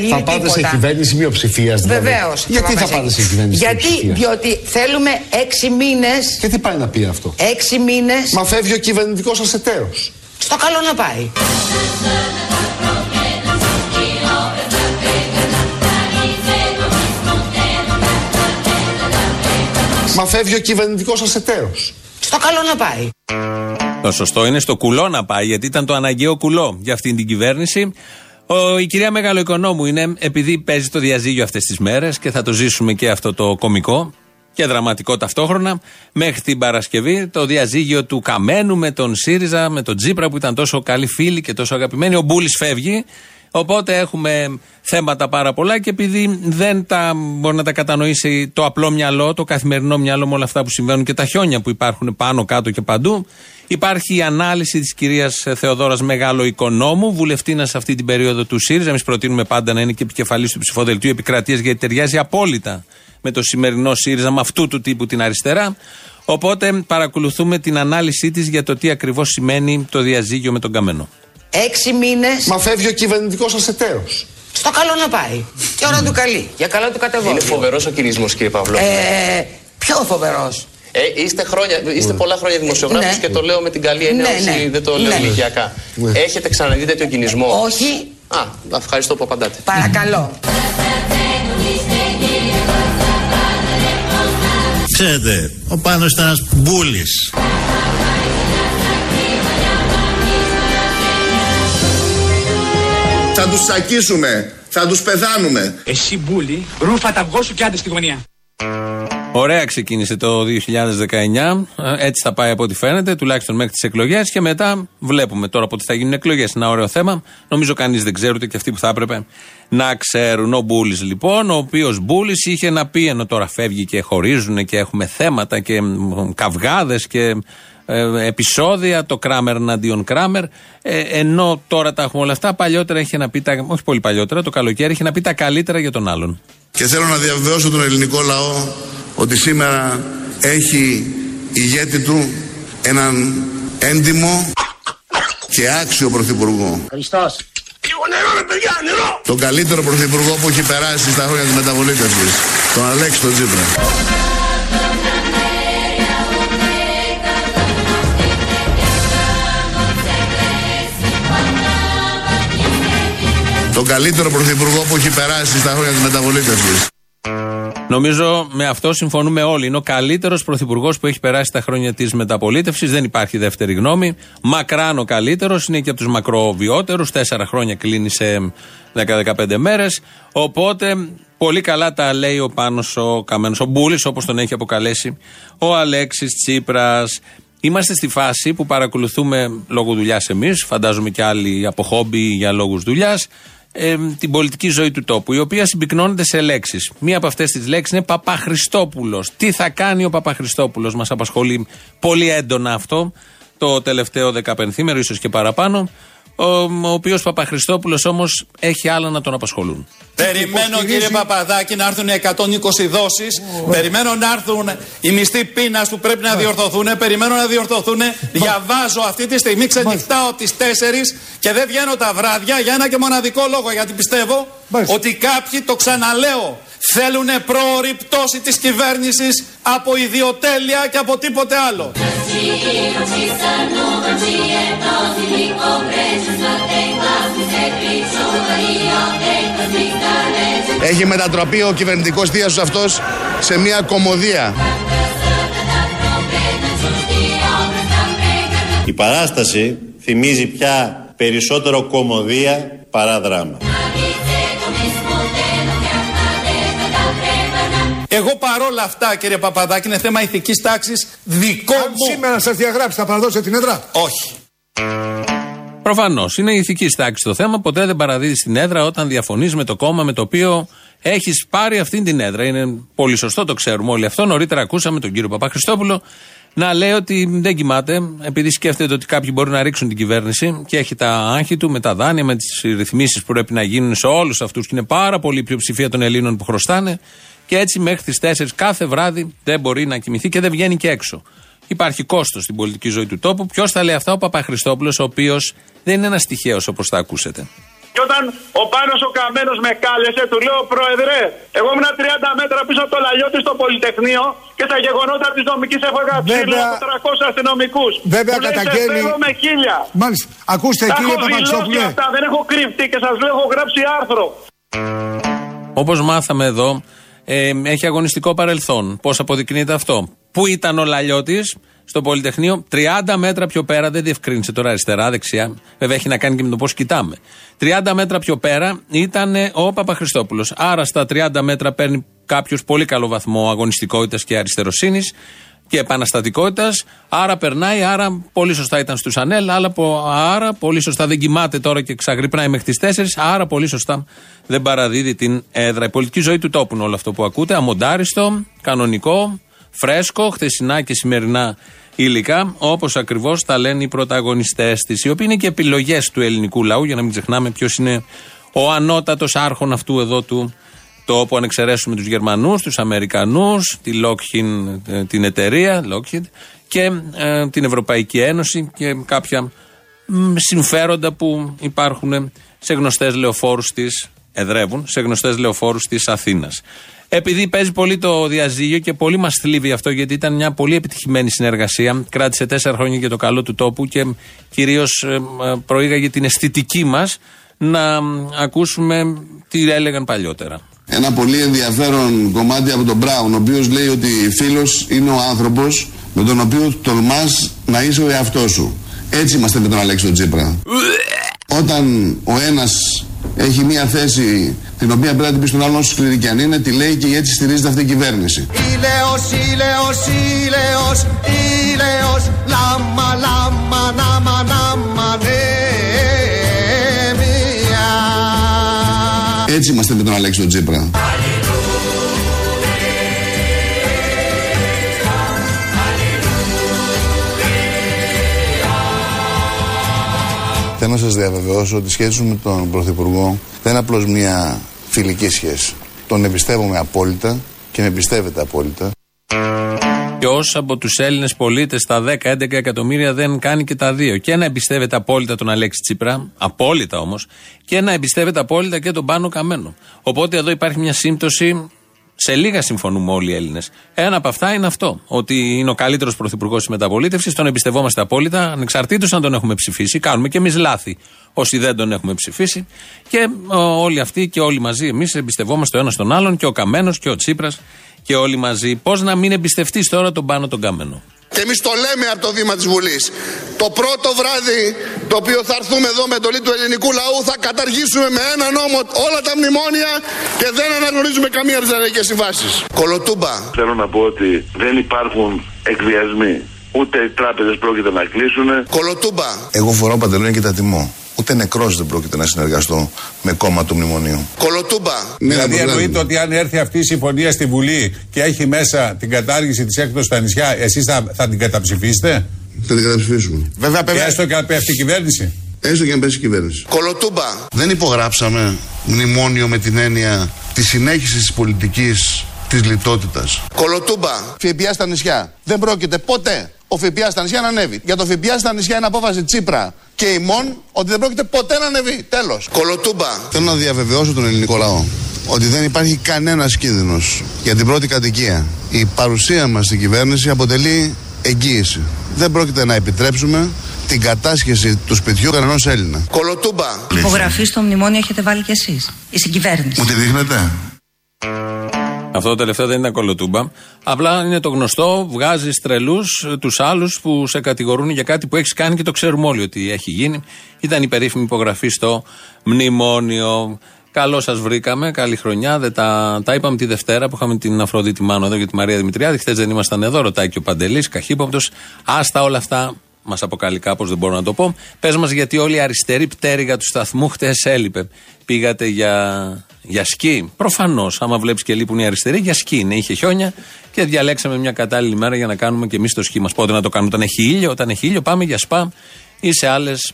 γίνει Θα πάτε τίποτα. σε κυβέρνηση μειοψηφίας δηλαδή. Βεβαίως. Γιατί θα πάτε σε κυβέρνηση Γιατί, μειοψηφίας; διότι θέλουμε έξι μήνες. Και τι πάει να πει αυτό; Έξι μήνες. Μα φεύγει ο κυβερνητικός σα εταίρος. Στο καλό να πάει. Μα φεύγει ο κυβερνητικός σα εταίρος. Στο καλό να πάει. Το σωστό είναι στο κουλό να πάει, γιατί ήταν το αναγκαίο κουλό για αυτήν την κυβέρνηση. Ο, η κυρία Μεγαλοοικονόμου είναι επειδή παίζει το διαζύγιο αυτές τις μέρες και θα το ζήσουμε και αυτό το κομικό και δραματικό ταυτόχρονα. Μέχρι την Παρασκευή το διαζύγιο του Καμένου με τον ΣΥΡΙΖΑ, με τον Τζίπρα που ήταν τόσο καλοί φίλοι και τόσο αγαπημένοι. Ο Μπούλης φεύγει. Οπότε έχουμε θέματα πάρα πολλά και επειδή δεν τα μπορεί να τα κατανοήσει το απλό μυαλό, το καθημερινό μυαλό με όλα αυτά που συμβαίνουν και τα χιόνια που υπάρχουν πάνω, κάτω και παντού, υπάρχει η ανάλυση της κυρίας Θεοδόρας Μεγάλο Οικονόμου, βουλευτήνα σε αυτή την περίοδο του ΣΥΡΙΖΑ. Εμείς προτείνουμε πάντα να είναι και επικεφαλής του ψηφοδελτίου επικρατείας γιατί ταιριάζει απόλυτα με το σημερινό ΣΥΡΙΖΑ, με αυτού του τύπου την αριστερά. Οπότε παρακολουθούμε την ανάλυσή της για το τι ακριβώς σημαίνει το διαζύγιο με τον Καμένο. Έξι μήνες. Μα φεύγει ο κυβερνητικός σα εταίρος. Στο καλό να πάει. Και ώρα του καλή. Για καλό του Είναι κατεβόλου. φοβερός ο κυρισμό, κύριε Παυλό. Ε, πιο φοβερός. Ε, είστε, χρόνια, είστε πολλά χρόνια δημοσιογράφος Ναι. και το λέω με την καλή έννοια, Ναι, όσοι ναι. δεν το λέω Ναι. ηλικιακά. Έχετε ξαναδεί τέτοιο κινησμό; Όχι, Α, ευχαριστώ που απαντάτε. παρακαλώ. Ξέρετε, ο Πάνος ήταν ένας μπούλης. Θα τους σακίσουμε, θα τους πεθάνουμε. Εσύ μπούλι, ρούφα τα αυγό σου και άντε στη γωνία. Ωραία ξεκίνησε το 2019. Ε, Έτσι θα πάει από ό,τι φαίνεται, τουλάχιστον μέχρι τις εκλογές. Και μετά βλέπουμε τώρα πότε θα γίνουν εκλογές. Ένα ωραίο θέμα. Νομίζω κανείς δεν ξέρει, ούτε και αυτοί που θα έπρεπε να ξέρουν. Ο Μπούλης λοιπόν, ο οποίος Μπούλης είχε να πει, ενώ τώρα φεύγει και χωρίζουν και έχουμε θέματα και καυγάδες και ε, επεισόδια, το Κράμερ εναντίον Κράμερ. Ε, ενώ τώρα τα έχουμε όλα αυτά, παλιότερα είχε να πει, τα, όχι πολύ παλιότερα, το καλοκαίρι είχε να πει τα καλύτερα για τον άλλον. Και θέλω να διαβεβαιώσω τον ελληνικό λαό ότι σήμερα έχει ηγέτη του έναν έντιμο και άξιο πρωθυπουργό. Χριστός. Τον καλύτερο πρωθυπουργό που έχει περάσει στα χρόνια της μεταβολήτευσης. Τον Αλέξη τον Τζίπρα. Τον καλύτερο πρωθυπουργό που έχει περάσει στα χρόνια της μεταβολήτευσης. Νομίζω με αυτό συμφωνούμε όλοι. Είναι ο καλύτερος πρωθυπουργός που έχει περάσει τα χρόνια της μεταπολίτευση. Δεν υπάρχει δεύτερη γνώμη. Μακράν ο καλύτερος. Είναι και από τους μακροβιότερους. Τέσσερα χρόνια κλείνει σε 10-15 μέρες. Οπότε πολύ καλά τα λέει ο Πάνος ο Καμένος. Ο Μπούλης, όπως τον έχει αποκαλέσει ο Αλέξης Τσίπρας. Είμαστε στη φάση που παρακολουθούμε λόγω δουλειάς εμείς, φαντάζομαι και άλλοι από χόμπι για λόγους δουλειάς, ε, την πολιτική ζωή του τόπου, η οποία συμπυκνώνεται σε λέξεις. Μία από αυτές τις λέξεις είναι Παπαχριστόπουλο. Τι θα κάνει ο Παπαχριστόπουλο, μας απασχολεί πολύ έντονα αυτό το τελευταίο δεκαπενθήμερο, ίσως και παραπάνω. Ο, ο οποίος Παπαχριστόπουλος όμως έχει άλλα να τον απασχολούν. Περιμένω κύριε Παπαδάκη να έρθουν 120 δόσεις. Περιμένω να έρθουν οι μισθοί πείνας που πρέπει να διορθωθούν Περιμένω να διορθωθούν Διαβάζω αυτή τη στιγμή ξενυχτάω από τις 4 Και δεν βγαίνω τα βράδια για ένα και μοναδικό λόγο Γιατί πιστεύω ότι κάποιοι το ξαναλέω Θέλουν πρόορη πτώση της κυβέρνησης Από ιδιοτέλεια και από τίποτε άλλο Έχει μετατραπεί ο κυβερνητικός θείασος αυτός σε μια κομμωδία. Η παράσταση θυμίζει πια περισσότερο κομμωδία παρά δράμα. Εγώ παρόλα αυτά κύριε Παπαδάκη είναι θέμα ηθικής τάξης δικό μου Σήμερα σας διαγράψει, θα παραδώσετε την έδρα; Όχι Προφανώς. Είναι ηθικής τάξης το θέμα. Ποτέ δεν παραδίδεις την έδρα όταν διαφωνείς με το κόμμα με το οποίο έχεις πάρει αυτή την έδρα. Είναι πολύ σωστό, το ξέρουμε όλοι αυτό. Νωρίτερα ακούσαμε τον κύριο Παπαχριστόπουλο να λέει ότι δεν κοιμάται, επειδή σκέφτεται ότι κάποιοι μπορεί να ρίξουν την κυβέρνηση και έχει τα άγχη του με τα δάνεια, με τις ρυθμίσεις που πρέπει να γίνουν σε όλους αυτούς. Και είναι πάρα πολύ η πλειοψηφία των Ελλήνων που χρωστάνε. Και έτσι μέχρι τις 4 κάθε βράδυ δεν μπορεί να κοιμηθεί και δεν βγαίνει και έξω. Υπάρχει κόστος στην πολιτική ζωή του τόπου. Ποιος θα λέει αυτά, ο Παπαχριστόπουλο, ο οποίος δεν είναι ένας τυχαίος όπως θα ακούσετε. Και όταν ο Πάνος ο Καμένος με κάλεσε, του λέω Πρόεδρε, εγώ ήμουν 30 μέτρα πίσω από το Λαλιώτη στο Πολυτεχνείο και στα γεγονότα της νομικής έφαγα ψήλο Βέβαια. από 300 αστυνομικούς. Βέβαια, Μου λέει, καταγγέλει- «Σε θέλω με χίλια. Μάλιστα. Ακούστε Τα κύριε έχω δηλώσει Παπαξόπουλε. αυτά, δεν έχω κρυφτεί και σας λέω, έχω γράψει άρθρο. Όπως μάθαμε εδώ, ε, έχει αγωνιστικό παρελθόν. Πώς αποδεικνύεται αυτό; Πού ήταν ο Λαλιώτης, στο Πολυτεχνείο, 30 μέτρα πιο πέρα, δεν διευκρίνησε τώρα αριστερά, δεξιά. Βέβαια έχει να κάνει και με το πώς κοιτάμε. 30 μέτρα πιο πέρα ήταν ο Παπαχριστόπουλος. Άρα στα 30 μέτρα παίρνει κάποιος πολύ καλό βαθμό αγωνιστικότητας και αριστεροσύνης και επαναστατικότητας. Άρα περνάει, άρα πολύ σωστά ήταν στους Ανέλ, άρα, πο- άρα πολύ σωστά δεν κοιμάται τώρα και ξαγρυπνάει μέχρι τις 4, άρα πολύ σωστά δεν παραδίδει την έδρα. Η πολιτική ζωή του τόπου είναι όλο αυτό που ακούτε. Αμοντάριστο, κανονικό, φρέσκο, χθεσινά και σημερινά υλικά, όπως ακριβώς τα λένε οι πρωταγωνιστές της, οι οποίοι είναι και επιλογές του ελληνικού λαού, για να μην ξεχνάμε ποιος είναι ο ανώτατος άρχον αυτού εδώ του τόπου, αν εξαιρέσουμε τους Γερμανούς, τους Αμερικανούς, τη Lockheed, ε, την εταιρεία Lockheed και ε, την Ευρωπαϊκή Ένωση και κάποια μ, συμφέροντα που υπάρχουν σε γνωστές λεωφόρους της. Εδρεύουν σε γνωστές λεωφόρους της Αθήνας. Επειδή παίζει πολύ το διαζύγιο και πολύ μας θλίβει αυτό, γιατί ήταν μια πολύ επιτυχημένη συνεργασία, κράτησε τέσσερα χρόνια για το καλό του τόπου και κυρίως προήγαγε την αισθητική μας να μ, ακούσουμε τι έλεγαν παλιότερα. Ένα πολύ ενδιαφέρον κομμάτι από τον Μπράουν, ο οποίος λέει ότι φίλος είναι ο άνθρωπος με τον οποίο τολμάς να είσαι ο εαυτός σου. Έτσι είμαστε με τον Αλέξη τον Τσίπρα. Όταν ο ένας έχει μία θέση την οποία πρέπει να την πει στον άλλον σκληρή και αν είναι, τη λέει και έτσι στηρίζεται αυτή η κυβέρνηση. Ήλαιος, ήλαιος, ήλαιος, ήλαιος, λάμα, λάμα, νάμα, νάμα, νέμια. Έτσι είμαστε με τον Αλέξη τον Τσίπρα. Θέλω να σας διαβεβαιώσω ότι η σχέση μου με τον Πρωθυπουργό δεν είναι απλώς μια φιλική σχέση. Τον εμπιστεύομαι απόλυτα και με εμπιστεύεται απόλυτα. Ποιο από τους Έλληνες πολίτες, τα 10-11 εκατομμύρια, δεν κάνει και τα δύο. Και να εμπιστεύεται απόλυτα τον Αλέξη Τσίπρα, απόλυτα όμως, και να εμπιστεύεται απόλυτα και τον Πάνο Καμένο. Οπότε εδώ υπάρχει μια σύμπτωση. Σε λίγα συμφωνούμε όλοι οι Έλληνες. Ένα από αυτά είναι αυτό. Ότι είναι ο καλύτερος πρωθυπουργός της μεταπολίτευσης, τον εμπιστευόμαστε απόλυτα, ανεξαρτήτως αν τον έχουμε ψηφίσει. Κάνουμε και εμείς λάθη όσοι δεν τον έχουμε ψηφίσει. Και ο, όλοι αυτοί και όλοι μαζί εμείς εμπιστευόμαστε ο ένας τον άλλον, και ο Καμένος και ο Τσίπρας και όλοι μαζί. Πώς να μην εμπιστευτείς τώρα τον Πάνο τον Καμένο. Και εμείς το λέμε από το βήμα της Βουλής. Το πρώτο βράδυ το οποίο θα έρθουμε εδώ με εντολή του ελληνικού λαού θα καταργήσουμε με ένα νόμο όλα τα μνημόνια και δεν αναγνωρίζουμε καμία από τι αναλογικέ συμβάσει. Κολοτούμπα. Θέλω να πω ότι δεν υπάρχουν εκβιασμοί. Ούτε οι τράπεζες πρόκειται να κλείσουν. Κολοτούμπα. Εγώ φοράω παντελόνια και τα τιμώ. Ούτε νεκρός δεν πρόκειται να συνεργαστώ με κόμμα του μνημονίου. Κολοτούμπα. Δηλαδή εννοείται ότι αν έρθει αυτή η συμφωνία στη Βουλή και έχει μέσα την κατάργηση της έκδοσης στα νησιά, εσείς θα, θα την καταψηφίσετε; Θα την καταψηφίσουμε. Βέβαια, Και έστω και αν πέφτει η κυβέρνηση. Έστω και αν πέσει η κυβέρνηση. Κολοτούμπα. Δεν υπογράψαμε μνημόνιο με την έννοια της συνέχισης της πολιτικής της λιτότητας. Κολοτούμπα. ΦΠΑ στα νησιά. Δεν πρόκειται ποτέ ο ΦΠΑ στα νησιά να ανέβει. Για το ΦΠΑ στα νησιά είναι απόφαση Τσίπρα και ημών ότι δεν πρόκειται ποτέ να ανέβει. Τέλος. Κολοτούμπα. Θέλω να διαβεβαιώσω τον ελληνικό λαό ότι δεν υπάρχει κανένας κίνδυνος για την πρώτη κατοικία. Η παρουσία μας στην κυβέρνηση αποτελεί εγγύηση. Δεν πρόκειται να επιτρέψουμε την κατάσχεση του σπιτιού κανένα Έλληνα. Κολοτούμπα. Υπογραφή στο μνημόνιο έχετε βάλει κι εσείς, η συγκυβέρνηση. Μου τη δείχνετε; Αυτό το τελευταίο δεν ήταν κολοτούμπα. Απλά είναι το γνωστό, βγάζεις τρελούς τους άλλους που σε κατηγορούν για κάτι που έχεις κάνει και το ξέρουμε όλοι ότι έχει γίνει. Ήταν η περίφημη υπογραφή στο μνημόνιο. Καλώ σας βρήκαμε, καλή χρονιά. Δεν τα, τα είπαμε τη Δευτέρα που είχαμε την Αφροδίτη Μάνο εδώ για τη Μαρία Δημητριάδη. Χθες δεν ήμασταν εδώ, ρωτάει και ο Παντελής, καχύποπτος. Άστα όλα αυτά, μας αποκαλεί κάπως, δεν μπορώ να το πω. Πες μας γιατί όλη η αριστερή πτέρυγα του σταθμού χτες έλειπε. Πήγατε για, για σκι; Προφανώς, άμα βλέπεις και λείπουν οι αριστεροί, για σκι είναι. Είχε χιόνια και διαλέξαμε μια κατάλληλη μέρα για να κάνουμε και εμείς το σκι μας. Πότε να το κάνουμε όταν έχει ήλιο. Όταν έχει ήλιο, πάμε για σπα ή σε άλλες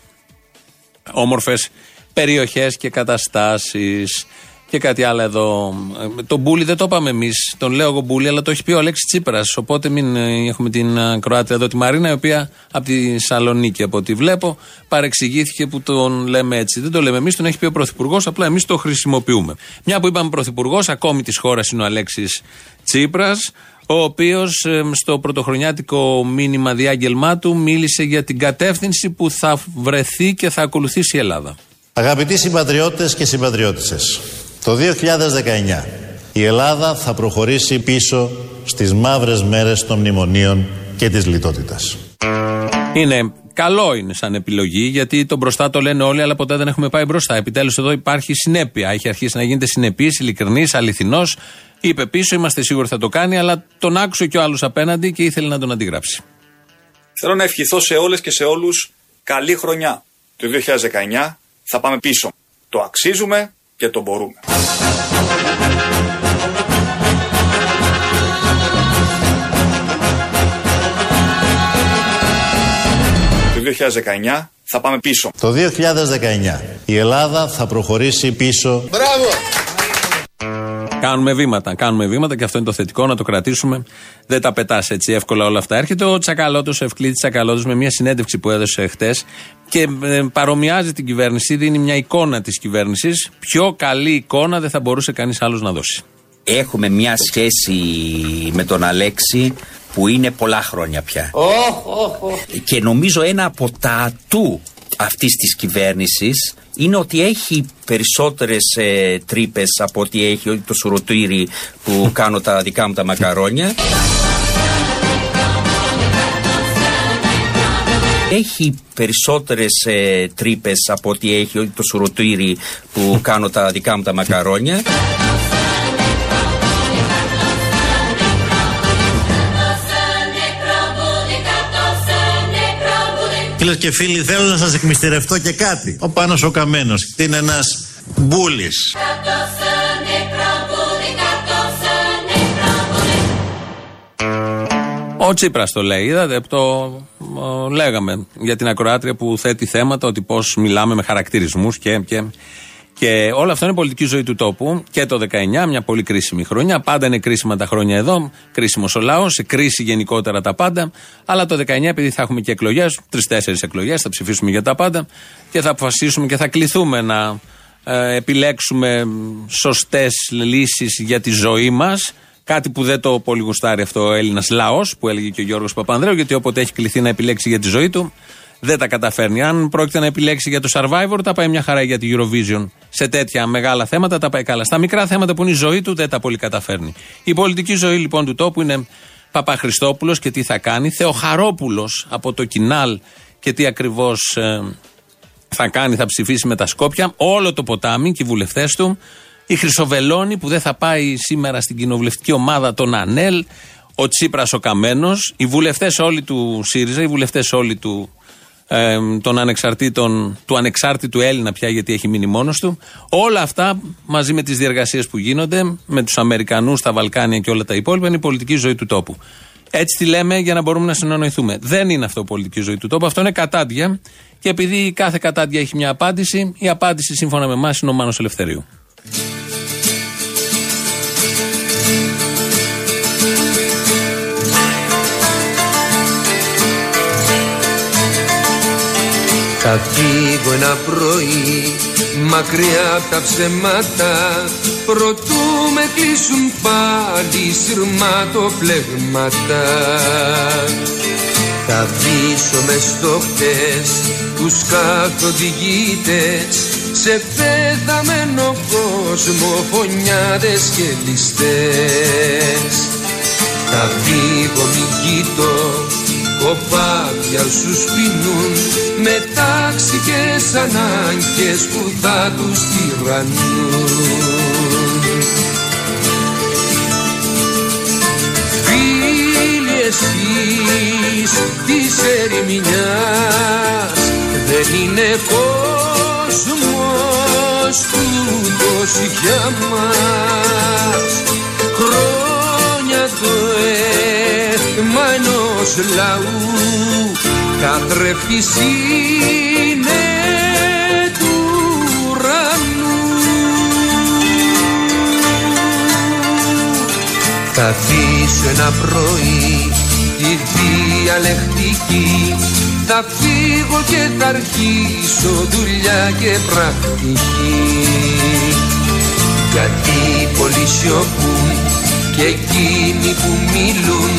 όμορφες περιοχές και καταστάσεις. Και κάτι άλλο εδώ. Ε, τον Μπούλι δεν το είπαμε εμείς. Τον λέω εγώ Μπούλι, αλλά το έχει πει ο Αλέξης Τσίπρας. Οπότε μην ε, έχουμε την ε, Κροάτρια εδώ τη Μαρίνα, η οποία από τη Σαλονίκη, από ό,τι βλέπω, παρεξηγήθηκε που τον λέμε έτσι. Δεν το λέμε εμείς, τον έχει πει ο Πρωθυπουργός, απλά εμείς το χρησιμοποιούμε. Μια που είπαμε Πρωθυπουργός, ακόμη της χώρας είναι ο Αλέξης Τσίπρας, ο οποίος στο πρωτοχρονιάτικο μήνυμα διάγγελμά του μίλησε για την κατεύθυνση που θα βρεθεί και θα ακολουθήσει η Ελλάδα. Αγαπητοί συμπατριώτες και συμπατριώτησες, το 2019 η Ελλάδα θα προχωρήσει πίσω στις μαύρες μέρες των μνημονίων και της λιτότητας. Είναι καλό είναι σαν επιλογή, γιατί τον μπροστά το λένε όλοι, αλλά ποτέ δεν έχουμε πάει μπροστά. Επιτέλους εδώ υπάρχει συνέπεια. Έχει αρχίσει να γίνεται συνεπής, ειλικρινής, αληθινός. Είπε πίσω, είμαστε σίγουροι θα το κάνει, αλλά τον άκουσε και ο άλλος απέναντι και ήθελε να τον αντιγράψει. Θέλω να ευχηθώ σε όλες και σε όλους καλή χρονιά. Το 2019 θα πάμε πίσω. Το αξίζουμε και το μπορούμε. Το 2019 θα πάμε πίσω. Το 2019 η Ελλάδα θα προχωρήσει πίσω. Μπράβο! Κάνουμε βήματα. Κάνουμε βήματα και αυτό είναι το θετικό να το κρατήσουμε. Δεν τα πετάς έτσι εύκολα όλα αυτά. Έρχεται ο Τσακαλώτος, ο Ευκλήτη Τσακαλώτος, με μια συνέντευξη που έδωσε χτες και ε, παρομοιάζει την κυβέρνηση, δίνει μια εικόνα της κυβέρνησης. Πιο καλή εικόνα δεν θα μπορούσε κανείς άλλος να δώσει. Έχουμε μια σχέση με τον Αλέξη που είναι πολλά χρόνια πια. Και νομίζω ένα από τα ατού αυτής της κυβέρνησης είναι ότι έχει περισσότερες ε, τρύπες από ότι έχει το σουρωτήρι που κάνω τα δικά μου τα μακαρόνια. Έχει περισσότερες ε, τρύπες από ότι έχει το σουρωτήρι που κάνω τα δικά μου τα μακαρόνια. Φίλες και φίλοι, θέλω να σας εκμυστηρευτώ και κάτι. Ο Πάνος ο Καμένος είναι ένας μπούλης. Ο Τσίπρας το λέει. Είδατε, το ο, λέγαμε για την ακροάτρια που θέτει θέματα ότι πώς μιλάμε με χαρακτηρισμούς και, και και όλο αυτό είναι πολιτική ζωή του τόπου και το 19, μια πολύ κρίσιμη χρονιά. Πάντα είναι κρίσιμα τα χρόνια εδώ, κρίσιμος ο λαός, σε κρίση γενικότερα τα πάντα. Αλλά το 19, επειδή θα έχουμε και εκλογές, τρει-τέσσερι εκλογές, θα ψηφίσουμε για τα πάντα και θα αποφασίσουμε και θα κληθούμε να ε, επιλέξουμε σωστές λύσεις για τη ζωή μας. Κάτι που δεν το πολύ γουστάρει αυτό ο Έλληνας λαός, που έλεγε και ο Γιώργος Παπανδρέου, γιατί όποτε έχει κληθεί να επιλέξει για τη ζωή του, δεν τα καταφέρνει. Αν πρόκειται να επιλέξει για το survivor, τα πάει μια χαρά για τη Eurovision. Σε τέτοια μεγάλα θέματα τα πάει καλά. Στα μικρά θέματα που είναι η ζωή του, δεν τα πολύ καταφέρνει. Η πολιτική ζωή λοιπόν του τόπου είναι Παπαχριστόπουλος και τι θα κάνει. Θεοχαρόπουλος από το Κινάλ και τι ακριβώς ε, θα κάνει, θα ψηφίσει με τα Σκόπια. Όλο το ποτάμι και οι βουλευτές του. Η Χρυσοβελώνη που δεν θα πάει σήμερα στην κοινοβουλευτική ομάδα των ΑΝΕΛ. Ο Τσίπρας ο Καμένος. Οι βουλευτές όλοι του ΣΥΡΙΖΑ, οι βουλευτές όλοι του ε, των ανεξαρτήτων, του ανεξάρτητου Έλληνα πια γιατί έχει μείνει μόνος του. Όλα αυτά μαζί με τις διεργασίες που γίνονται με τους Αμερικανούς, τα Βαλκάνια και όλα τα υπόλοιπα είναι η πολιτική ζωή του τόπου. Έτσι τη λέμε για να μπορούμε να συνεννοηθούμε. Δεν είναι αυτό πολιτική ζωή του τόπου, αυτό είναι κατάντια. Και επειδή κάθε κατάντια έχει μια απάντηση, η απάντηση σύμφωνα με εμάς είναι ο Μάνος Ελευθερίου. Θα φύγω ένα πρωί μακριά από τα ψεμάτα Προτού με κλείσουν πάλι σειρματοπλεγμάτα Θα βήσω μες στο χτες τους καθοδηγητές. Σε πεθαμένο κόσμο φωνιάδες και ληστές. Θα φύγω μη κοιτώ κοπάδια σου σπινούν με ταξικές ανάγκες που θα τους τυραννούν. Φίλοι εσείς της ερημινιάς δεν είναι κόσμος τούτος για μας Μάνος λαού καθρέφτης είναι του ουρανού. Θα δεις ένα πρωί τη διαλεκτική θα φύγω και θα αρχίσω δουλειά και πρακτική. Γιατί πολλοί σιωπούν και εκείνοι που μιλούν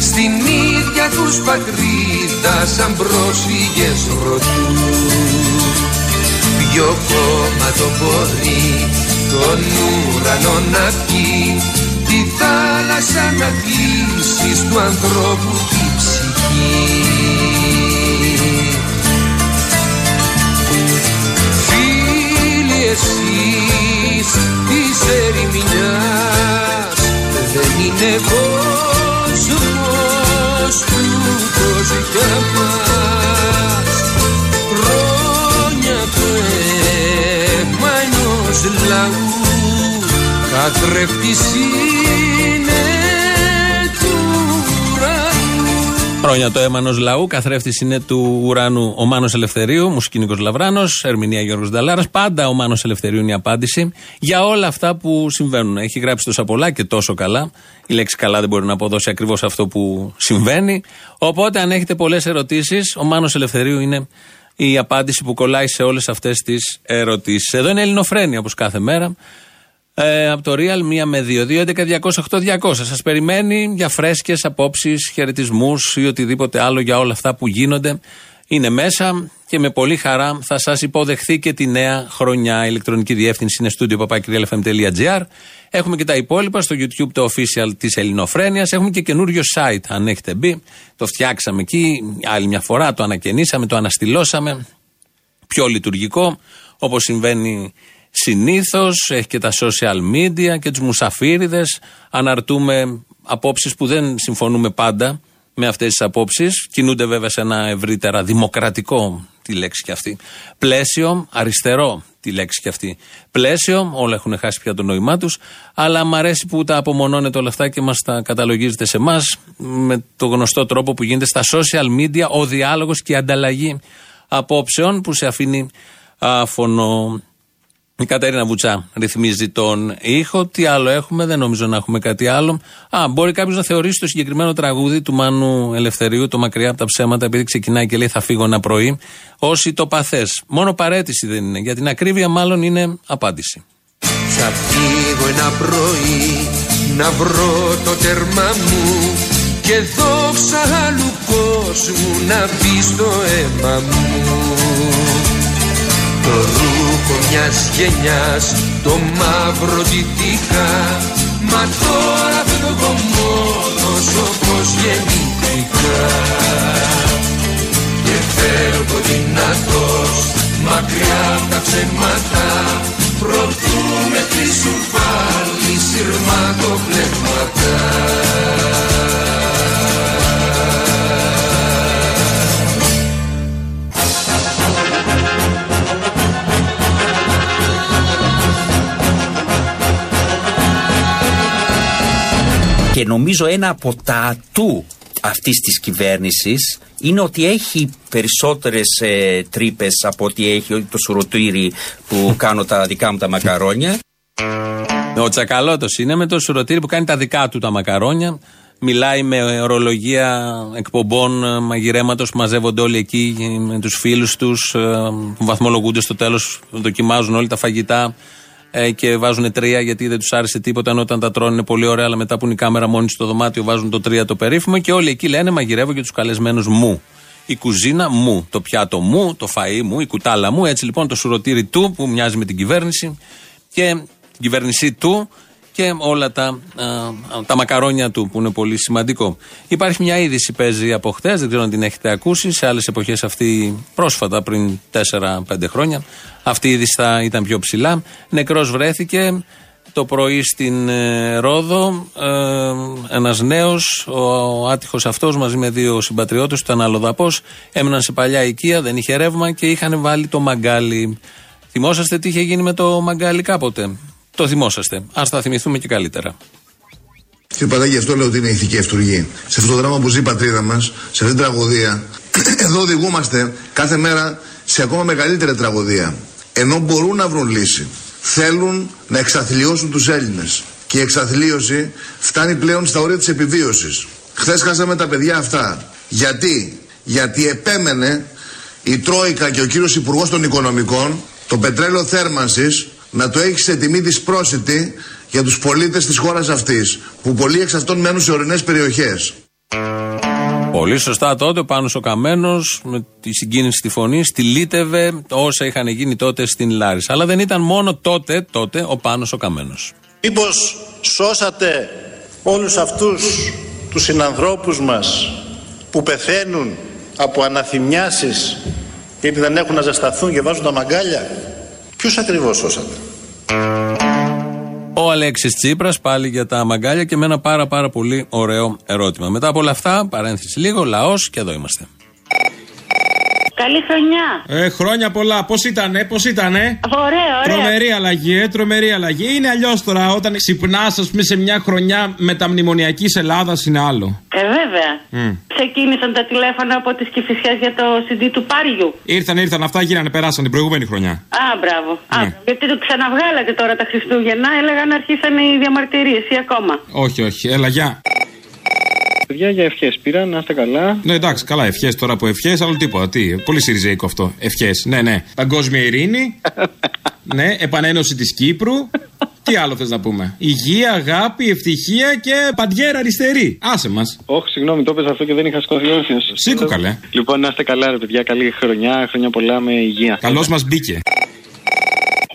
Στην ίδια τους πατρίδα σαν πρόσφυγες ρωτούν. Ποιο κόμμα το μπορεί τον ουρανό να πει Τη θάλασσα να κλείσεις του ανθρώπου της καθρέφτης είναι του ουρανού Χρόνια το αίμα ενός λαού, καθρέφτης είναι του ουρανού ο Μάνος Ελευθερίου, μουσική Νίκος Λαβράνος, ερμηνεία Γιώργος Νταλάρας. Πάντα ο Μάνος Ελευθερίου είναι η απάντηση για όλα αυτά που συμβαίνουν. Έχει γράψει τόσα πολλά και τόσο καλά. Η λέξη καλά δεν μπορεί να αποδώσει ακριβώς αυτό που συμβαίνει. Οπότε, αν έχετε πολλές ερωτήσεις, ο Μάνος Ελευθερίου είναι η απάντηση που κολλάει σε όλες αυτές τις ερωτήσεις. Εδώ είναι Ελληνοφρένια όπως κάθε μέρα. Ε, από το Real 1 με 2, 2, 11, 200, 8, 200. Σας περιμένει για φρέσκες απόψεις, χαιρετισμούς ή οτιδήποτε άλλο για όλα αυτά που γίνονται. Είναι μέσα και με πολύ χαρά θα σας υποδεχθεί και τη νέα χρονιά. Η ηλεκτρονική διεύθυνση είναι studio.papakirialfm.gr. Έχουμε και τα υπόλοιπα στο YouTube το official της Ελληνοφρένειας. Έχουμε και καινούριο site αν έχετε μπει. Το φτιάξαμε εκεί άλλη μια φορά, το ανακαινήσαμε, το αναστηλώσαμε. Πιο λειτουργικό όπως συμβαίνει Συνήθως έχει και τα social media και τους μουσαφίριδες. Αναρτούμε απόψεις που δεν συμφωνούμε πάντα με αυτές τις απόψεις. Κινούνται βέβαια σε ένα ευρύτερα δημοκρατικό, τη λέξη και αυτή, πλαίσιο, αριστερό, τη λέξη και αυτή. Πλαίσιο, όλα έχουν χάσει πια το νόημά τους, αλλά μου αρέσει που τα απομονώνετε όλα αυτά και μας τα καταλογίζετε σε εμάς με το γνωστό τρόπο που γίνεται στα social media, ο διάλογος και η ανταλλαγή απόψεων που σε αφήνει άφωνο. Η Κατέρινα Βουτσά ρυθμίζει τον ήχο. Τι άλλο έχουμε, δεν νομίζω να έχουμε κάτι άλλο. Α, μπορεί κάποιος να θεωρήσει το συγκεκριμένο τραγούδι του Μάνου Ελευθερίου, το μακριά από τα ψέματα, επειδή ξεκινάει και λέει Θα φύγω ένα πρωί, όσοι το παθές. Μόνο παρέτηση δεν είναι. Για την ακρίβεια, μάλλον είναι απάντηση. Θα φύγω ένα πρωί να βρω το τέρμα μου και δόξα άλλου κόσμου να μπει στο αίμα μου. Το ρούχο μιας γενιάς το μαύρο τυπικά Μα τώρα φεύγω μόνος όπως γεννήθηκα. Και φεύγω δυνατός μακριά από τα ψέματα Προτού με κλείσουν πάλι σειρματοπλεύματα Και νομίζω ένα από τα ατού αυτής της κυβέρνησης είναι ότι έχει περισσότερες ε, τρύπες από ότι έχει το σουρωτήρι που κάνω τα δικά μου τα μακαρόνια. Ο Τσακαλώτος είναι με το σουρωτήρι που κάνει τα δικά του τα μακαρόνια. Μιλάει με ορολογία εκπομπών ε, μαγειρέματος που μαζεύονται όλοι εκεί με τους φίλους τους, που βαθμολογούνται στο τέλος, δοκιμάζουν όλοι τα φαγητά ε, και βάζουν τρία γιατί δεν τους άρεσε τίποτα. Ενώ όταν τα τρώνε είναι πολύ ωραία, αλλά μετά που είναι η κάμερα μόνη στο δωμάτιο βάζουν το τρία το περίφημο και όλοι εκεί λένε μαγειρεύω για τους καλεσμένους μου. Η κουζίνα μου, το πιάτο μου, το φαΐ μου, η κουτάλα μου. Έτσι λοιπόν το σουρωτήρι του που μοιάζει με την κυβέρνηση και την κυβέρνησή του και όλα τα, α, τα μακαρόνια του που είναι πολύ σημαντικό. Υπάρχει μια είδηση παίζει από χτες, δεν ξέρω αν την έχετε ακούσει. Σε άλλες εποχές αυτή πρόσφατα, πριν 4-5 χρόνια, αυτή η είδηση θα ήταν πιο ψηλά. Νεκρός βρέθηκε το πρωί στην ε, Ρόδο. Ε, Ένας νέος, ο άτυχος αυτός, μαζί με δύο συμπατριώτες του, ήταν αλλοδαπός. Έμειναν σε παλιά οικία, δεν είχε ρεύμα και είχαν βάλει το μαγκάλι. Θυμόσαστε τι είχε γίνει με το μαγκάλι κάποτε; Το θυμόσαστε. Α τα θυμηθούμε και καλύτερα. Κύριε Παντάκη, γι' αυτό λέω ότι είναι ηθική αυτούργη. Σε αυτό το δράμα που ζει η πατρίδα μας, σε αυτή την τραγωδία, εδώ οδηγούμαστε κάθε μέρα σε ακόμα μεγαλύτερη τραγωδία. Ενώ μπορούν να βρουν λύση. Θέλουν να εξαθλιώσουν τους Έλληνες. Και και η εξαθλίωση φτάνει πλέον στα όρια της επιβίωσης. Χθες χάσαμε τα παιδιά αυτά. Γιατί; Γιατί επέμενε η Τρόικα και ο κύριος Υπουργός των Οικονομικών το πετρέλαιο θέρμανσης να το έχεις σε τιμή της πρόσιτη για τους πολίτες της χώρας αυτής που πολλοί εξ αυτών μένουν σε ορεινές περιοχές. Πολύ σωστά τότε ο Πάνος ο Καμένος με τη συγκίνηση στη φωνή στυλίτευε όσα είχαν γίνει τότε στην Λάρισα. Αλλά δεν ήταν μόνο τότε, τότε ο Πάνος ο Καμένος. Μήπως σώσατε όλους αυτούς τους συνανθρώπους μας που πεθαίνουν από αναθυμιάσεις γιατί δεν έχουν να ζεσταθούν και βάζουν τα μαγκάλια; Ποιους ακριβώς σώσατε; Ο Αλέξης Τσίπρας πάλι για τα μαγκάλια και με ένα πάρα πάρα πολύ ωραίο ερώτημα. Μετά από όλα αυτά, παρένθεση λίγο, λαός και εδώ είμαστε. Καλή χρονιά. Ε, χρόνια πολλά. Πώς ήτανε, πώς ήτανε; Ωραία, ωραία. Τρομερή αλλαγή, ε, τρομερή αλλαγή. Είναι αλλιώς τώρα όταν ξυπνάς, ας πούμε, σε μια χρονιά μεταμνημονιακής Ελλάδας είναι άλλο. Ε, βέβαια. Μμ. Ξεκίνησαν τα τηλέφωνα από τις κυφισιέ για το CD του Πάριου. Ήρθαν, ήρθαν αυτά, γίνανε, περάσαν την προηγούμενη χρονιά. Α, μπράβο. Α, Ναι. γιατί το ξαναβγάλατε τώρα τα Χριστούγεννα, έλεγαν να αρχίσαν οι διαμαρτυρίες ή ακόμα. Όχι, όχι, έλα, γεια. Παιδιά για ευχές πήρα, να είστε καλά. Ναι, εντάξει, καλά, ευχές τώρα που ευχές, άλλο τίποτα. Τι, πολύ σιριζέικο αυτό. Ευχές, ναι, ναι. Παγκόσμια ειρήνη. ναι, επανένωση της Κύπρου. Τι άλλο θες να πούμε. Υγεία, αγάπη, ευτυχία και παντιέρα αριστερή. Άσε μας. Όχι, συγγνώμη, το έπαιζα αυτό και δεν είχα σηκωθεί όρθιο. Σήκω καλέ. Λοιπόν, να είστε καλά, ρε παιδιά. Καλή χρονιά, χρόνια πολλά με υγεία. Καλώς μας μπήκε.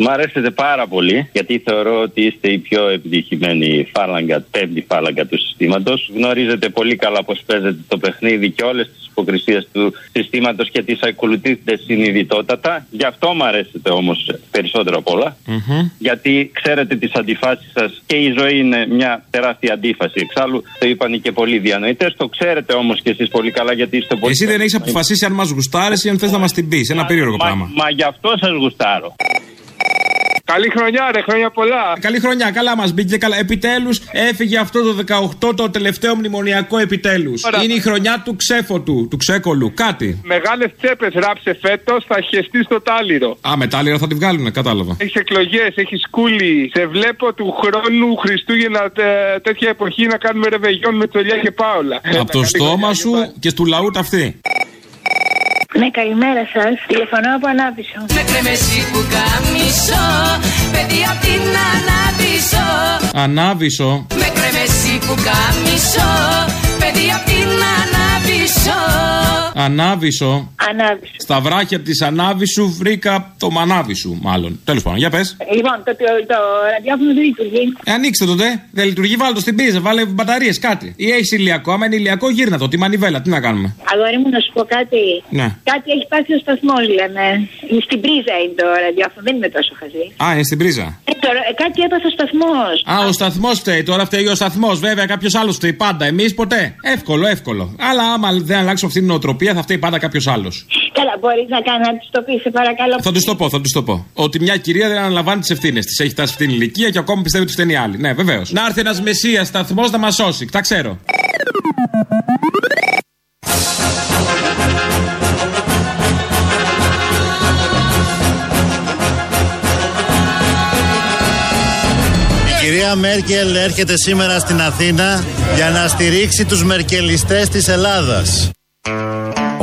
Μ' αρέσετε πάρα πολύ γιατί θεωρώ ότι είστε η πιο επιτυχημένη φάλαγγα, πέμπτη φάλαγγα του συστήματος. Γνωρίζετε πολύ καλά πώς παίζετε το παιχνίδι και όλες τις υποκρισίες του συστήματος και τις ακολουθείτε συνειδητότατα. Γι' αυτό μ' αρέσετε όμως περισσότερο απ' όλα. Γιατί ξέρετε τις αντιφάσεις σας και η ζωή είναι μια τεράστια αντίφαση. Εξάλλου το είπαν και πολλοί διανοητές. Το ξέρετε όμως κι εσείς πολύ καλά γιατί είστε πολύ. Εσύ δεν έχεις αποφασίσει αν μας γουστάρεις ή αν θες να μας την πεις. Ένα περίεργο Μα, πράγμα. μα γι' αυτό σας γουστάρω. Καλή χρονιά, ρε, χρόνια πολλά. Καλή χρονιά, καλά μας μπήκε. Καλά. Επιτέλους έφυγε αυτό το 18 το τελευταίο μνημονιακό επιτέλους. Ωραία. Είναι η χρονιά του ξέφωτου, του ξέκολου. Κάτι. Μεγάλες τσέπες ράψε φέτος, θα χεστεί στο τάλιρο. Α, μετάλλερα θα τη βγάλουν, κατάλαβα. Έχεις εκλογές, έχεις σκούλι. Σε βλέπω του χρόνου Χριστούγεννα τε- τέτοια εποχή να κάνουμε ρεβεγιόν με τσολιά και πάολα. Από το στόμα σου και του λαού ταυτή. Ναι, καλημέρα σας. Τηλεφωνώ από Ανάπησο. Με κρεμεσί που καμισό Παιδί απ' την ανάπησο Ανάβησο. Με κρεμεσί που καμισό Παιδί απ' την ανάπησο Ανάβησο. Ανάβησο. Στα βράχια της Ανάβησου βρήκα το μανάβι σου, μάλλον. Τέλος πάντων, για πες. Λοιπόν, το, το, το ραδιόφωνο δεν λειτουργεί. Ε, ανοίξτε το, τε. Δεν λειτουργεί, βάλτε το στην πίζα, βάλε μπαταρίες, κάτι. Ή έχεις ηλιακό. Άμα είναι ηλιακό, γύρνα το. Τη μανιβέλα, τι να κάνουμε; Αγόρι μου, να σου πω κάτι. Ναι. Κάτι έχει πάθει ο σταθμός, λένε. Στην πρίζα είναι το ραδιόφωνο, δεν είμαι τόσο χαζή. Α, είναι στην πρίζα. Ε, τώρα, ε, κάτι έπαθε ο σταθμός. Α, ο σταθμός φταίει. Τώρα φταίει ο σταθμός. Βέβαια, κάποιος άλλος φταίει πάντα. Εμείς ποτέ. Εύκολο, εύκολο. Αλλά άμα δεν αλλάξουμε αυτή την νοοτροπία, θα φταίει πάντα κάποιος άλλος. Καλά, μπορείς να κάνεις να τη το πεις, σε παρακαλώ. Θα τους το πω, θα τους το πω. Ότι μια κυρία δεν αναλαμβάνει τις ευθύνες της. Έχει φτάσει αυτή την ηλικία και ακόμα πιστεύει ότι φταίνει άλλη. Ναι, βεβαίως. Να έρθει ένας μεσία σταθμός να μας σώσει. Τα ξέρω. Η κυρία Μέρκελ έρχεται σήμερα στην Αθήνα για να στηρίξει τους μερκελιστές της Ελλάδας.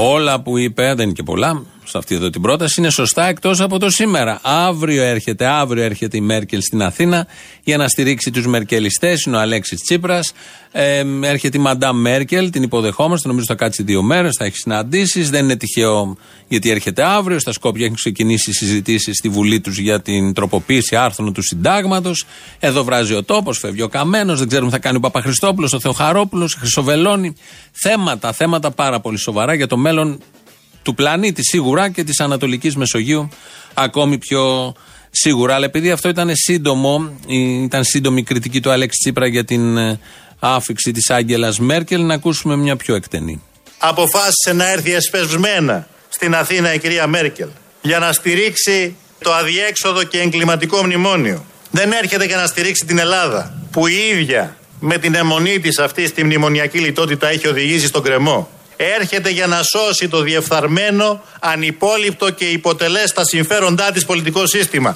Όλα που είπε, δεν είναι και πολλά, σε αυτή εδώ την πρόταση, είναι σωστά εκτός από το σήμερα. Αύριο έρχεται, αύριο έρχεται η Μέρκελ στην Αθήνα για να στηρίξει τους Μερκελιστές. Είναι ο Αλέξης Τσίπρας. Ε, έρχεται η Μαντάμ Μέρκελ, την υποδεχόμαστε. Νομίζω θα κάτσει δύο μέρες, θα έχει συναντήσεις. Δεν είναι τυχαίο γιατί έρχεται αύριο. Στα Σκόπια έχουν ξεκινήσει συζητήσεις στη Βουλή τους για την τροποποίηση άρθρων του συντάγματος. Εδώ βράζει ο τόπος, φεύγει ο Καμένος. Δεν ξέρουμε τι θα κάνει ο Παπαχριστόπουλος, ο Θεοχαρόπουλος, η Χρυσοβελώνη. Θέματα, θέματα πάρα πολύ σοβαρά για το μέλλον του πλανήτη σίγουρα και της Ανατολικής Μεσογείου ακόμη πιο σίγουρα. Αλλά επειδή αυτό ήταν σύντομο, ήταν σύντομη η κριτική του Αλέξη Τσίπρα για την ε, άφηξη της Άγγελας Μέρκελ, να ακούσουμε μια πιο εκτενή. Αποφάσισε να έρθει εσπεσμένα στην Αθήνα η κυρία Μέρκελ για να στηρίξει το αδιέξοδο και εγκληματικό μνημόνιο. Δεν έρχεται για να στηρίξει την Ελλάδα που η ίδια με την αιμονή της αυτής στη μνημονιακή λιτότητα έχει οδηγήσει στον κρεμό. Έρχεται για να σώσει το διεφθαρμένο, ανυπόλοιπτο και υποτελές τα συμφέροντά της πολιτικό σύστημα.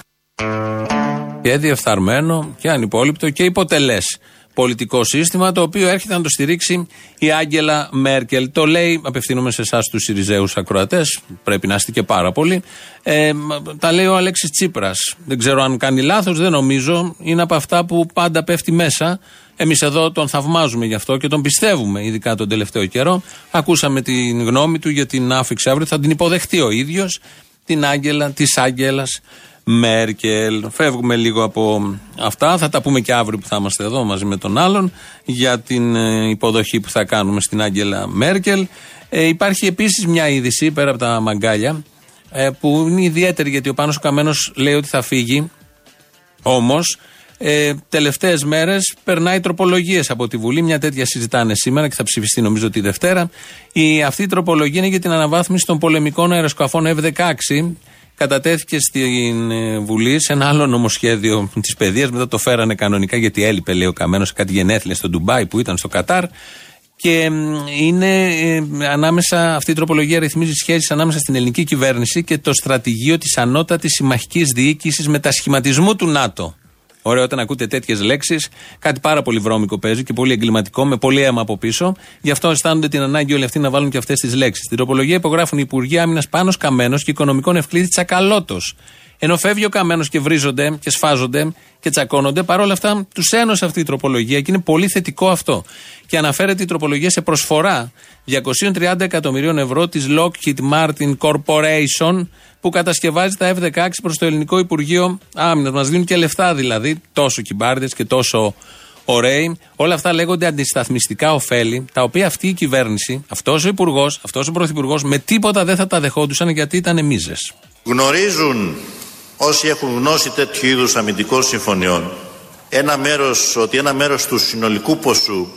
Και διεφθαρμένο και ανυπόλοιπτο και υποτελές πολιτικό σύστημα, το οποίο έρχεται να το στηρίξει η Άγγελα Μέρκελ. Το λέει, απευθύνομαι σε εσάς τους Σιριζέου ακροατές, πρέπει να είστε και πάρα πολύ. Ε, τα λέει ο Αλέξης Τσίπρας. Δεν ξέρω αν κάνει λάθος, δεν νομίζω. Είναι από αυτά που πάντα πέφτει μέσα. Εμείς εδώ τον θαυμάζουμε γι' αυτό και τον πιστεύουμε, ειδικά τον τελευταίο καιρό. Ακούσαμε την γνώμη του για την άφηξη αύριο, θα την υποδεχτεί ο ίδιος, την Άγγελα, της Άγγελας Μέρκελ. Φεύγουμε λίγο από αυτά. Θα τα πούμε και αύριο που θα είμαστε εδώ μαζί με τον άλλον για την ε, υποδοχή που θα κάνουμε στην Άγγελα Μέρκελ. Ε, υπάρχει επίσης μια είδηση πέρα από τα μαγκάλια ε, που είναι ιδιαίτερη γιατί ο Πάνος Καμένος λέει ότι θα φύγει. Όμως, ε, τελευταίες μέρες περνάει τροπολογίες από τη Βουλή. Μια τέτοια συζητάνε σήμερα και θα ψηφιστεί νομίζω τη Δευτέρα. Η, αυτή η τροπολογία είναι για την αναβάθμιση των πολεμικών αεροσκαφών F-16 κατατέθηκε στην ε, Βουλή σε ένα άλλο νομοσχέδιο της παιδείας. Μετά το φέρανε κανονικά γιατί έλειπε, λέει ο Καμένος, σε κάτι γενέθλια στο Ντουμπάι που ήταν στο Κατάρ. Και είναι ε, ανάμεσα, αυτή η τροπολογία ρυθμίζει σχέσεις ανάμεσα στην ελληνική κυβέρνηση και το στρατηγείο της ανώτατης συμμαχικής διοίκησης μετασχηματισμού του ΝΑΤΟ. Ωραίο όταν ακούτε τέτοιες λέξεις. Κάτι πάρα πολύ βρώμικο παίζει και πολύ εγκληματικό, με πολύ αίμα από πίσω. Γι' αυτό αισθάνονται την ανάγκη όλοι αυτοί να βάλουν και αυτές τις λέξεις. Την τροπολογία υπογράφουν οι Υπουργοί Άμυνας Πάνος Καμένος και Οικονομικών Ευκλήδης Τσακαλώτος. Ενώ φεύγει ο Καμένος και βρίζονται και σφάζονται και τσακώνονται, παρόλα αυτά τους ένωσε αυτή η τροπολογία και είναι πολύ θετικό αυτό. Και αναφέρεται η τροπολογία σε προσφορά 230 εκατομμυρίων ευρώ της Lockheed Martin Corporation που κατασκευάζει τα F-16 προς το Ελληνικό Υπουργείο Άμυνας. Μας δίνουν και λεφτά δηλαδή, τόσο κυμπάρδες και τόσο ωραίοι. Όλα αυτά λέγονται αντισταθμιστικά ωφέλη, τα οποία αυτή η κυβέρνηση, αυτός ο Υπουργός, αυτός ο Πρωθυπουργός, με τίποτα δεν θα τα δεχόντουσαν γιατί ήταν μίζες. Γνωρίζουν όσοι έχουν γνώση τέτοιου είδους αμυντικών συμφωνιών ένα μέρος, ότι ένα μέρος του συνολικού ποσού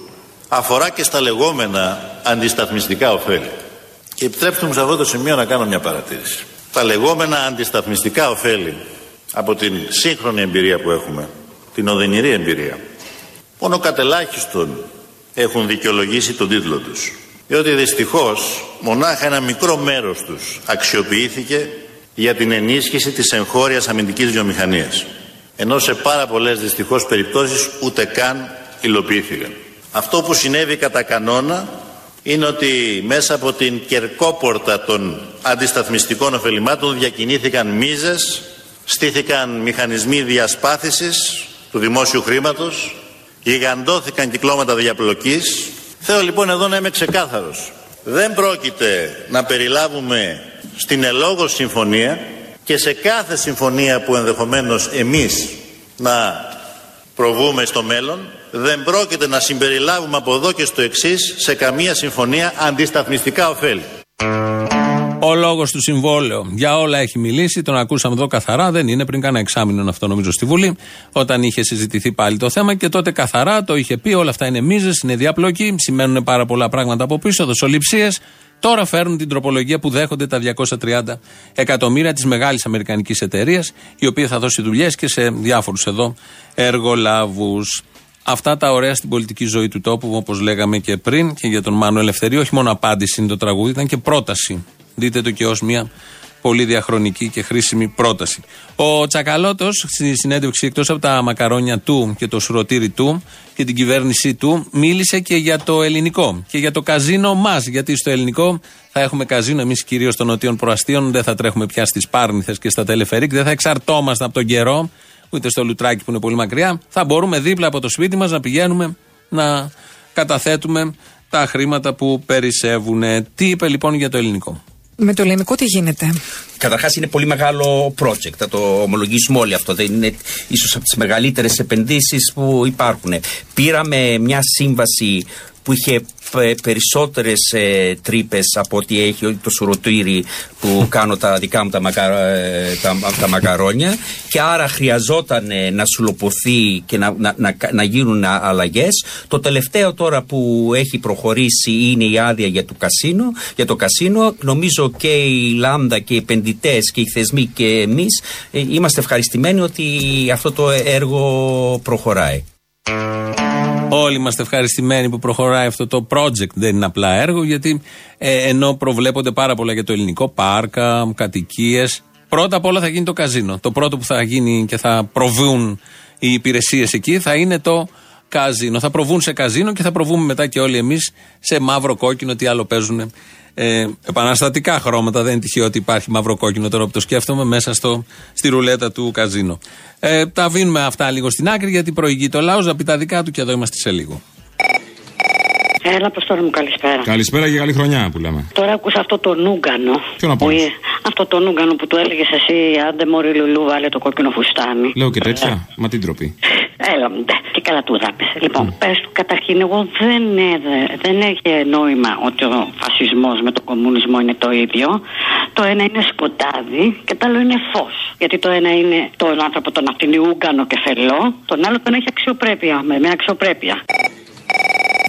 αφορά και στα λεγόμενα αντισταθμιστικά ωφέλη. Και επιτρέψτε μου σε αυτό το σημείο να κάνω μια παρατήρηση. Τα λεγόμενα αντισταθμιστικά ωφέλη από την σύγχρονη εμπειρία που έχουμε, την οδυνηρή εμπειρία, μόνο κατελάχιστον έχουν δικαιολογήσει τον τίτλο τους. Διότι δυστυχώς μονάχα ένα μικρό μέρος τους αξιοποιήθηκε για την ενίσχυση της εγχώριας αμυντικής βιομηχανίας. Ενώ σε πάρα πολλές δυστυχώς περιπτώσεις ούτε καν υλοποιήθηκαν. Αυτό που συνέβη κατά κανόνα είναι ότι μέσα από την κερκόπορτα των αντισταθμιστικών ωφελημάτων διακινήθηκαν μίζες, στήθηκαν μηχανισμοί διασπάθησης του δημόσιου χρήματος, γιγαντώθηκαν κυκλώματα διαπλοκής. Θέλω λοιπόν εδώ να είμαι ξεκάθαρος. Δεν πρόκειται να περιλάβουμε στην ελόγω συμφωνία και σε κάθε συμφωνία που ενδεχομένως εμείς να προβούμε στο μέλλον δεν πρόκειται να συμπεριλάβουμε από εδώ και στο εξής σε καμία συμφωνία αντισταθμιστικά ωφέλη. Ο λόγος του συμβόλαιο για όλα έχει μιλήσει, τον ακούσαμε εδώ καθαρά. Δεν είναι πριν κάνα εξάμεινο αυτό νομίζω στη Βουλή, όταν είχε συζητηθεί πάλι το θέμα και τότε καθαρά το είχε πει. Όλα αυτά είναι μίζες, είναι διαπλοκή, σημαίνουν πάρα πολλά πράγματα από πίσω, δοσοληψίες. Τώρα φέρνουν την τροπολογία που δέχονται τα 230 εκατομμύρια της μεγάλης Αμερικανικής εταιρείας, η οποία θα δώσει δουλειές και σε διάφορους εδώ εργολάβους. Αυτά τα ωραία στην πολιτική ζωή του τόπου, όπως λέγαμε και πριν και για τον Μάνο Ελευθερίου, όχι μόνο απάντηση είναι το τραγούδι, ήταν και πρόταση. Δείτε το και ως μια πολύ διαχρονική και χρήσιμη πρόταση. Ο Τσακαλώτος στη συνέντευξη εκτός από τα μακαρόνια του και το σουρωτήρι του και την κυβέρνησή του, μίλησε και για το ελληνικό και για το καζίνο μας. Γιατί στο ελληνικό θα έχουμε καζίνο εμείς κυρίως των νοτιών προαστίων, δεν θα τρέχουμε πια στις Πάρνηθες και στα Τελεφερίκ, δεν θα εξαρτώμαστε από τον καιρό, ούτε στο Λουτράκι που είναι πολύ μακριά. Θα μπορούμε δίπλα από το σπίτι μας να πηγαίνουμε να καταθέτουμε τα χρήματα που περισσεύουν. Τι είπε λοιπόν για το ελληνικό; Με το ελληνικό τι γίνεται; Καταρχάς είναι πολύ μεγάλο project, θα το ομολογήσουμε όλοι αυτό. Δεν είναι ίσως από τις μεγαλύτερες επενδύσεις που υπάρχουν. Πήραμε μια σύμβαση που είχε περισσότερες ε, τρύπες από ότι έχει το σουρωτήρι που κάνω τα δικά μου τα, μακα, ε, τα, τα μακαρόνια και άρα χρειαζόταν να σουλοποθεί και να, να, να, να γίνουν αλλαγές. Το τελευταίο τώρα που έχει προχωρήσει είναι η άδεια για το κασίνο. Για το κασίνο νομίζω και η Λάμδα και οι επενδυτές και οι θεσμοί και εμείς ε, είμαστε ευχαριστημένοι ότι αυτό το έργο προχωράει. Όλοι είμαστε ευχαριστημένοι που προχωράει αυτό το project. Δεν είναι απλά έργο, γιατί ε, ενώ προβλέπονται πάρα πολλά για το ελληνικό, πάρκα, κατοικίες, Πρώτα απ' όλα θα γίνει το καζίνο. Το πρώτο που θα γίνει και θα προβούν οι υπηρεσίες εκεί θα είναι το καζίνο. Θα προβούν σε καζίνο και θα προβούμε μετά και όλοι εμείς σε μαύρο κόκκινο, τι άλλο παίζουν. Ε, επαναστατικά χρώματα. Δεν είναι τυχαίο ότι υπάρχει μαύρο κόκκινο τώρα που το σκέφτομαι μέσα στο, στη ρουλέτα του καζίνο. Ε, τα αφήνουμε αυτά λίγο στην άκρη γιατί προηγεί το λαός. Να πει τα δικά του και εδώ είμαστε σε λίγο. Έλα, Αποστόλη μου, καλησπέρα. Καλησπέρα και καλή χρονιά που λέμε. Τώρα ακούσα αυτό το νούγκανο. Ποιο να πω. Που ε- Αυτό το νούγκανο που του έλεγες εσύ, άντε μωρή Λουλού, βάλε το κόκκινο φουστάνι. Λέω και τέτοια. Μα την τροπή. Έλα, ντε, και καλά του δάπησε. Λοιπόν, πες του, καταρχήν, εγώ δεν, έδε- δεν έχει νόημα ότι ο φασισμός με τον κομμουνισμό είναι το ίδιο. Το ένα είναι σκοτάδι και το άλλο είναι φως. Γιατί το ένα είναι τον άνθρωπο τον αυτήν ούγκανο και φελό, τον άλλο τον έχει αξιοπρέπεια, με, με αξιοπρέπεια.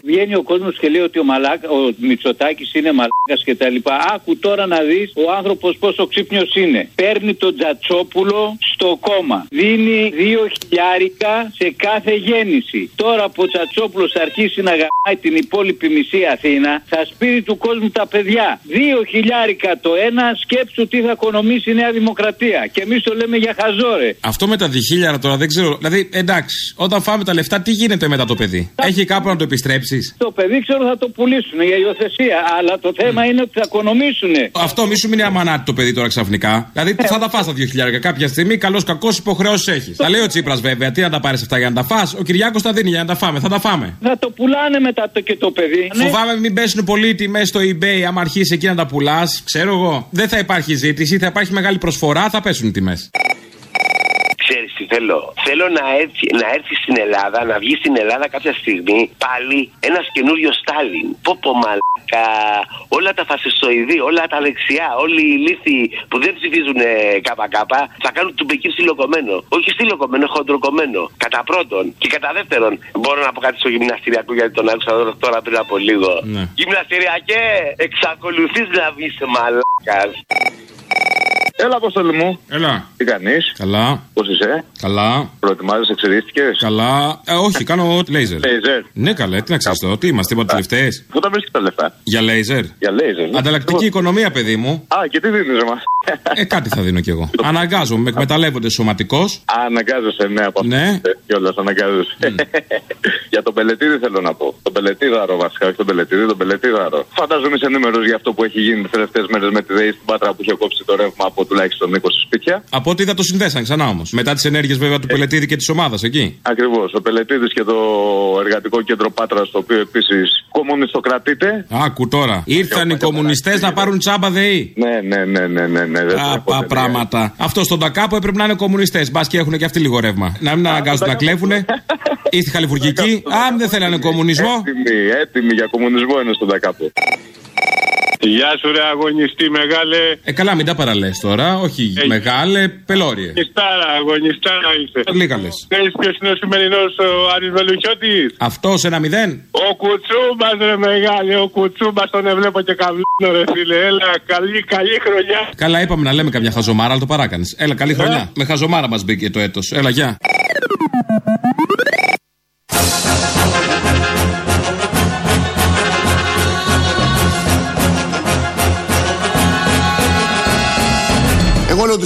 Βγαίνει ο κόσμος και λέει ότι ο, Μαλάκα, ο Μητσοτάκης είναι μαλάκας και τα λοιπά. Άκου τώρα να δεις ο άνθρωπος πόσο ξύπνιος είναι. Παίρνει τον Τζατσόπουλο στο κόμμα. Δίνει δύο χιλιάρικα σε κάθε γέννηση. Τώρα που ο Τζατσόπουλος θα αρχίσει να γαμάει την υπόλοιπη μισή Αθήνα, θα σπείρει του κόσμου τα παιδιά. Δύο χιλιάρικα το ένα, σκέψου τι θα οικονομήσει η Νέα Δημοκρατία. Και εμείς το λέμε για χαζόρε. Αυτό με τα διχίλιαρα τώρα δεν ξέρω. Δηλαδή, εντάξει, όταν φάμε τα λεφτά, τι γίνεται μετά το παιδί; Έχει κάπου να το επιστρέψεις; Το παιδί ξέρω θα το πουλήσουν για υιοθεσία. Αλλά το θέμα είναι ότι θα οικονομήσουν. Αυτό μη σου μείνει αμανάτι το παιδί τώρα ξαφνικά. Δηλαδή, Ε, θα τα φά τα 2.000 κάποια στιγμή, καλός κακός υποχρεώσεις έχεις. Τα λέει ο Τσίπρας βέβαια, τι να τα πάρεις αυτά για να τα φά. Ο Κυριάκος τα δίνει για να τα φάμε, θα τα φάμε. Θα το πουλάνε μετά το και το παιδί. Ναι. Φοβάμαι μην πέσουν πολύ οι τιμές στο eBay, άμα αρχίσεις εκεί να τα πουλάς. Ξέρω εγώ. Δεν θα υπάρχει ζήτηση, θα υπάρχει μεγάλη προσφορά, θα πέσουν οι τιμές. Ξέρεις τι θέλω. Θέλω να έρθει, να έρθει στην Ελλάδα, να βγει στην Ελλάδα κάποια στιγμή πάλι ένας καινούριος Στάλιν. Πω πω μαλάκα. Όλα τα φασιστοειδή, όλα τα δεξιά, όλοι οι λύθοι που δεν ψηφίζουν ε, ΚΚ θα κάνουν του Μπεκίρ στυλοκομμένο. Όχι στυλοκομμένο, χοντροκομμένο. Κατά πρώτον. Και κατά δεύτερον, μπορώ να πω κάτι στο γυμναστηριακό γιατί τον άκουσα εδώ τώρα πριν από λίγο. Ναι. Γυμναστηριακέ, εξακολουθείς να βγεις μαλάκας. Έλα, Απόστολη μου. Έλα. Τι κάνεις; Καλά. Πώς είσαι; Καλά. Προετοιμάζεσαι, εξαιρίστηκε. Καλά. Ε, όχι, κάνω λέιζερ. Λέιζερ. Ναι, καλά, τι να ξέρεις τώρα, τι είμαστε, είπατε τελευταίε. Πού τα βρίσκεις τα λεφτά; Για λέιζερ. Για λέιζερ. ναι. Ανταλλακτική οικονομία, παιδί μου. Α, και τι δίνεις, μα. Ε, κάτι θα δίνω κι εγώ. Αναγκάζομαι, με εκμεταλλεύονται σωματικός. Αναγκάζεσαι, ναι, από Ναι. Κιόλας αναγκάζεσαι. για τον πελετήδη θέλω να πω. Τον πελετήδαρο βασικά, όχι τον πελετήδη, τον πελετήδαρο. Φαντάζομαι είσαι ενήμερο για αυτό που έχει γίνει τις τελευταίες μέρες με τη ΔΕΗ στην Πάτρα που είχε κόψει το ρεύμα από τουλάχιστον 20 σπίτια. Από ό,τι είδα το συνδέσαν ξανά όμως. Μετά τις ενέργειες βέβαια του Πελετήδη και της ομάδας εκεί. Ακριβώς. Ο Πελετήδη και το εργατικό κέντρο Πάτρας, το οποίο επίσης κομμουνιστοκρατείται. Άκου τώρα. Ήρθαν οι κομμουνιστές να πάρουν τσάμπα ΔΕΗ. Ναι, ναι, ναι, ναι, ναι. ναι. δεν Α, τρέπονται, πα, πράγματα. Αυτό στον Τακάπο έπρεπε να είναι κομμουνιστές. Μπας και έχουν και αυτοί λίγο ρεύμα. Να μην αναγκάζουν να κλέβουνε. Ήρθε χαλιβουργική. Α, δεν θέλανε κομμουνισμό. Έτοιμοι, έτοιμοι για κομμουνισμό είναι στον Τακάπο. Γεια σου, ρε αγωνιστή, μεγάλε. Ε, καλά, μην τα παραλέ τώρα. Όχι, Ε, μεγάλε, πελώριε. Αγωνιστάρα, αγωνιστάρα είσαι. Λίγα λες. Ξέρεις ποιος είναι ο σημερινός ο Άρης Βελουχιώτης; Αυτός ένα μηδέν. Ο Κουτσούμπας, ρε μεγάλε, ο Κουτσούμπας τον εβλέπω και καβλίνο, ρε φίλε. Έλα, καλή, καλή χρονιά. Καλά, είπαμε να λέμε καμιά χαζομάρα, αλλά το παράκανες. Έλα, καλή χρονιά. Με χαζομάρα μας μπήκε το έτος. Έλα, γεια.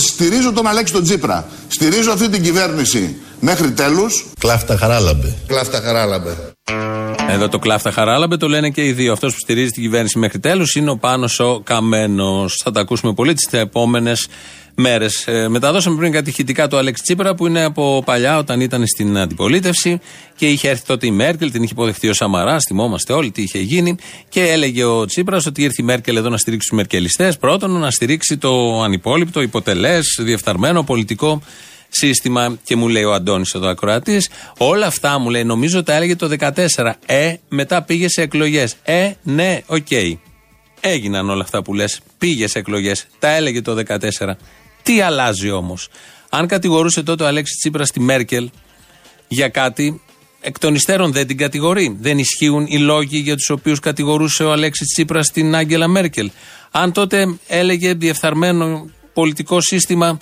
Στηρίζω τον Αλέξη τον Τσίπρα. Στηρίζω αυτή την κυβέρνηση μέχρι τέλους. Κλάφτα χαράλαμπε. Κλάφτα χαράλαμπε. Εδώ το κλάφτα χαράλαμπε το λένε και οι δύο. Αυτός που στηρίζει την κυβέρνηση μέχρι τέλους είναι ο Πάνος ο Καμένος. Θα τα ακούσουμε πολύ τις επόμενες μέρες. Ε, μεταδώσαμε πριν κάτι ηχητικά του Αλέξη Τσίπρα που είναι από παλιά όταν ήταν στην αντιπολίτευση και είχε έρθει τότε η Μέρκελ, την είχε υποδεχτεί ο Σαμαρά. Θυμόμαστε όλοι τι είχε γίνει. Και έλεγε ο Τσίπρας ότι ήρθε η Μέρκελ εδώ να στηρίξει τους Μερκελιστές. Πρώτον, να στηρίξει το ανυπόλοιπτο, υποτελές, διεφθαρμένο πολιτικό σύστημα και μου λέει ο Αντώνης εδώ ακροατής, όλα αυτά μου λέει νομίζω τα έλεγε το 14. Ε, μετά πήγε σε εκλογές. Ε, ναι, οκ. Έγιναν όλα αυτά που λες. Πήγε σε εκλογές. Τα έλεγε το 14. Τι αλλάζει όμως; Αν κατηγορούσε τότε ο Αλέξης Τσίπρας τη Μέρκελ για κάτι, εκ των υστέρων δεν την κατηγορεί. Δεν ισχύουν οι λόγοι για τους οποίους κατηγορούσε ο Αλέξης Τσίπρας την Άγγελα Μέρκελ. Αν τότε έλεγε διεφθαρμένο πολιτικό σύστημα,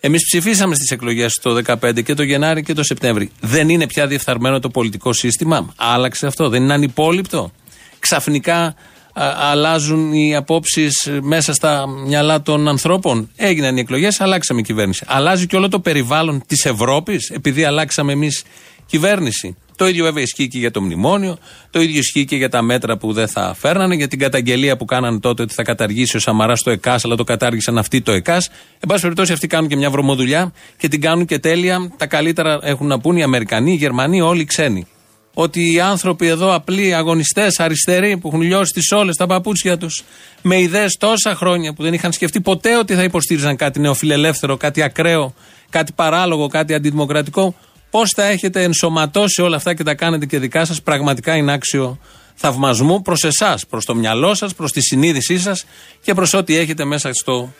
Εμείς ψηφίσαμε στις εκλογές το 2015 και το Γενάρη και το Σεπτέμβρη. Δεν είναι πια διεφθαρμένο το πολιτικό σύστημα. Άλλαξε αυτό. Δεν είναι ανυπόλοιπτο. Ξαφνικά αλλάζουν οι απόψεις μέσα στα μυαλά των ανθρώπων. Έγιναν οι εκλογές, αλλάξαμε κυβέρνηση. Αλλάζει και όλο το περιβάλλον της Ευρώπης, επειδή αλλάξαμε εμείς κυβέρνηση. Το ίδιο βέβαια ισχύει και για το μνημόνιο, το ίδιο ισχύει και για τα μέτρα που δεν θα φέρνανε, για την καταγγελία που κάνανε τότε ότι θα καταργήσει ο Σαμαράς το ΕΚΑΣ, αλλά το κατάργησαν αυτοί το ΕΚΑΣ. Εν πάση περιπτώσει, αυτοί κάνουν και μια βρωμοδουλειά και την κάνουν και τέλεια. Τα καλύτερα έχουν να πούν οι Αμερικανοί, οι Γερμανοί, όλοι οι ξένοι. Ότι οι άνθρωποι εδώ, απλοί αγωνιστές, αριστεροί, που έχουν λιώσει τις όλες τα παπούτσια τους, με ιδέες τόσα χρόνια που δεν είχαν σκεφτεί ποτέ ότι θα υποστήριζαν κάτι νεοφιλελεύθερο, κάτι ακραίο, κάτι παράλογο, κάτι αντιδημοκρατικό, Πώς τα έχετε ενσωματώσει όλα αυτά και τα κάνετε και δικά σας, πραγματικά είναι άξιο θαυμασμού προς εσάς, προς το μυαλό σας, προς τη συνείδησή σας και προς ό,τι έχετε μέσα στο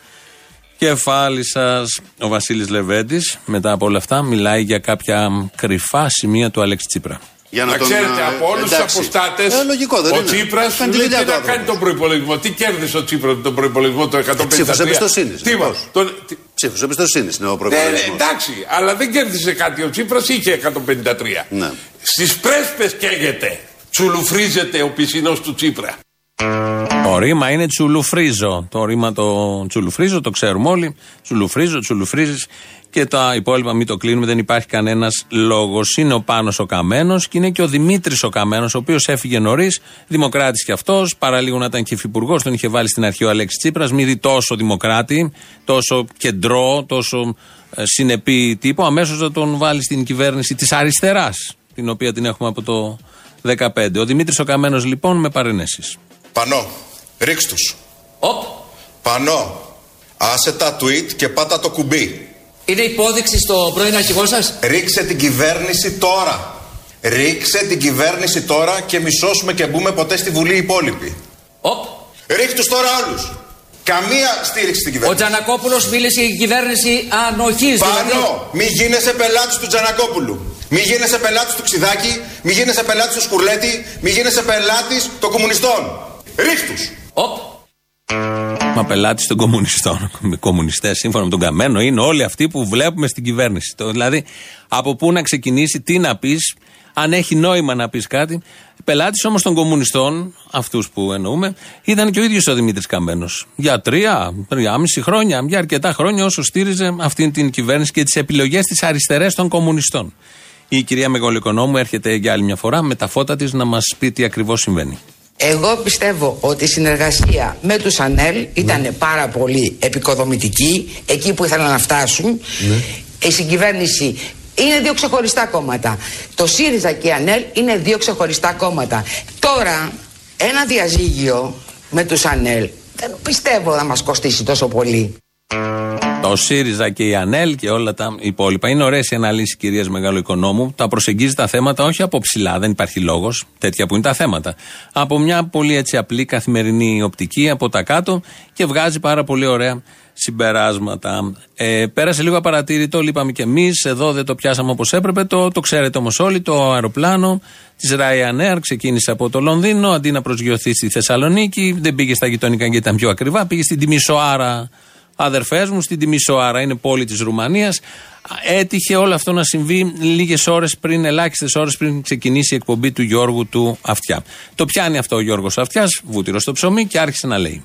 κεφάλι σας. Ο Βασίλης Λεβέντης, μετά από όλα αυτά, μιλάει για κάποια κρυφά σημεία του Αλέξη Τσίπρα. Για να, τον, ξέρετε, ε, από όλους τους εντάξει. αποστάτες, Ε, λογικό, δεν ο είναι. Τσίπρας Κάνει τη λέει δουλειά τι του να άνθρωπο. κάνει τον προπολογισμό. Τι κέρδισε ο Τσίπρας με τον προπολογισμό το 153. Ψήφος εμπιστοσύνης, Τι λοιπόν. μας, τον- τι- Ψήφος εμπιστοσύνης είναι ο Ναι, ναι, προπολογισμό. εντάξει, αλλά δεν κέρδισε κάτι. Ο Τσίπρας είχε 153. Ναι. Στις πρέσπες καίγεται. Τσουλουφρίζεται ο πισινός του Τσίπρα. Το ρήμα είναι τσουλουφρίζω. Το ρήμα το τσουλουφρίζω το ξέρουμε όλοι. Τσουλουφρίζω, τσουλουφρίζεις και τα υπόλοιπα μην το κλείνουμε. Δεν υπάρχει κανένας λόγος. Είναι ο Πάνος ο Καμένος και είναι και ο Δημήτρης ο Καμένος, ο οποίος έφυγε νωρίς. Δημοκράτης κι αυτός. Παραλίγο να ήταν και υφυπουργός. Τον είχε βάλει στην αρχή ο Αλέξης Τσίπρας. Μη δει τόσο δημοκράτη, τόσο κεντρό, τόσο ε, συνεπή τύπο. Αμέσως να τον βάλει στην κυβέρνηση της αριστεράς, την οποία την έχουμε από το 2015. Ο Δημήτρης ο Καμένος λοιπόν με παρενέσεις. Πανώ, ρίξ τους. Πανώ, άσε τα tweet και πάτα το κουμπί. Είναι υπόδειξη στο πρώην αρχηγό σας; Ρίξε την κυβέρνηση τώρα. Ρίξε την κυβέρνηση τώρα και μη σώσουμε και μπούμε ποτέ στη Βουλή οι υπόλοιποι. Οπ. Ρίχ τους τώρα όλους. Καμία στήριξη στην Ο κυβέρνηση. Τζανακόπουλος μίλησε για κυβέρνηση ανοχής. δηλαδή. Πανώ, μη γίνεσαι πελάτης του Τζανακόπουλου. Μη γίνεσαι πελάτης του Ξιδάκη, μη γίνεσαι πελάτης του Σκουρλέτη, μη γίνεσαι πελάτης των κομμουνιστών. Ρίχ τους. Μα πελάτη των κομμουνιστών. Κομμουνιστές, σύμφωνα με τον Καμένο, είναι όλοι αυτοί που βλέπουμε στην κυβέρνηση. Το, δηλαδή, από πού να ξεκινήσει, τι να πεις, αν έχει νόημα να πεις κάτι. Πελάτη όμως των κομμουνιστών, αυτούς που εννοούμε, ήταν και ο ίδιος ο Δημήτρης Καμένος. Για τρία, τριάμιση χρόνια, για αρκετά χρόνια όσο στήριζε αυτήν την κυβέρνηση και τις επιλογές της αριστερές των κομμουνιστών. Η κυρία Μεγολοοικονόμου έρχεται για άλλη μια φορά με τα φώτα της να μας πει τι ακριβώς συμβαίνει. Εγώ πιστεύω ότι η συνεργασία με τους ΑΝΕΛ ήταν πάρα πολύ επικοδομητική εκεί που ήθελαν να φτάσουν. Η συγκυβέρνηση είναι δύο ξεχωριστά κόμματα. Το ΣΥΡΙΖΑ και η ΑΝΕΛ είναι δύο ξεχωριστά κόμματα. Τώρα ένα διαζύγιο με τους ΑΝΕΛ δεν πιστεύω να μας κοστίσει τόσο πολύ. Το ΣΥΡΙΖΑ και η ΑΝΕΛ και όλα τα υπόλοιπα. Είναι ωραίες οι αναλύσεις κυρία Μεγάλου Οικονόμου. Τα προσεγγίζει τα θέματα όχι από ψηλά, δεν υπάρχει λόγος, τέτοια που είναι τα θέματα. Από μια πολύ έτσι απλή καθημερινή οπτική από τα κάτω και βγάζει πάρα πολύ ωραία συμπεράσματα. Ε, πέρασε λίγο απαρατήρητο, λείπαμε κι εμείς. Εδώ δεν το πιάσαμε όπως έπρεπε. Το, το ξέρετε όμως όλοι. Το αεροπλάνο της Ryanair ξεκίνησε από το Λονδίνο αντί να προσγειωθεί στη Θεσσαλονίκη. Δεν πήγε στα γειτονικά γιατί ήταν πιο ακριβά. Πήγε στην Τιμισοάρα αδερφές μου στην Τιμισοάρα, είναι πόλη της Ρουμανίας. Έτυχε όλο αυτό να συμβεί λίγες ώρες πριν, ελάχιστες ώρες πριν ξεκινήσει η εκπομπή του Γιώργου του Αυτιά. Το πιάνει αυτό ο Γιώργος Αυτιάς, βούτυρος στο ψωμί και άρχισε να λέει.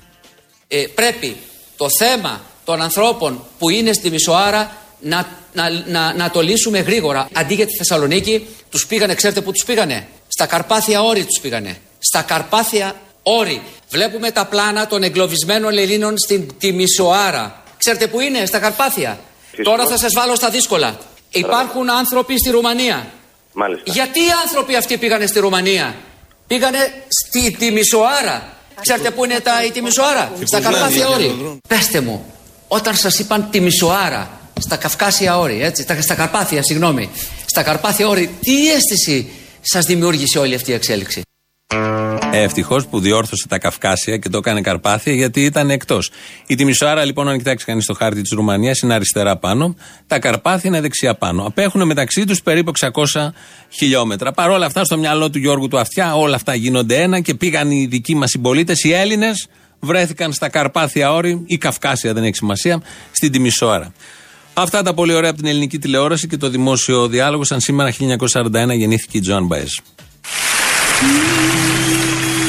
Ε, πρέπει το θέμα των ανθρώπων που είναι στη Μισοάρα να, να, να, να το λύσουμε γρήγορα. Αντί για τη Θεσσαλονίκη, τους πήγανε, ξέρετε πού τους πήγανε; Στα Καρπάθια όρη τους πήγανε. Στα Καρπάθια όρη. Βλέπουμε τα πλάνα των εγκλωβισμένων Ελλήνων στην Τιμισοάρα. Ξέρετε πού είναι, στα Καρπάθια; Τώρα θα σας βάλω στα δύσκολα. Υπάρχουν άνθρωποι στη Ρουμανία. Μάλιστα. Γιατί οι άνθρωποι αυτοί πήγανε στη Ρουμανία; Πήγανε στη Τιμισοάρα. Ξέρετε πού είναι τα, η Τιμισοάρα. Στα Καρπάθια όρη. Πέστε μου, όταν σας είπαν Τιμισοάρα, στα Καυκάσια όρη, έτσι, στα, στα Καρπάθια, συγγνώμη, στα Καρπάθια όρη, τι αίσθηση σας δημιούργησε όλη αυτή η εξέλιξη; Ευτυχώς που διόρθωσε τα Καυκάσια και το έκανε Καρπάθια γιατί ήταν εκτός. Η Τιμισοάρα λοιπόν, αν κοιτάξει κανείς το χάρτη της Ρουμανίας, είναι αριστερά πάνω. Τα Καρπάθια είναι δεξιά πάνω. Απέχουν μεταξύ τους περίπου 600 χιλιόμετρα. Παρ' όλα αυτά, στο μυαλό του Γιώργου του Αυτιά, όλα αυτά γίνονται ένα και πήγαν οι δικοί μας συμπολίτες, οι Έλληνες, βρέθηκαν στα Καρπάθια όρη, ή Καυκάσια δεν έχει σημασία, στην Τιμισοάρα. Αυτά τα πολύ ωραία από την ελληνική τηλεόραση και το δημόσιο διάλογο. Σαν σήμερα 1941 γεννήθηκε η Τζοάν Μπαέζ. Thank you.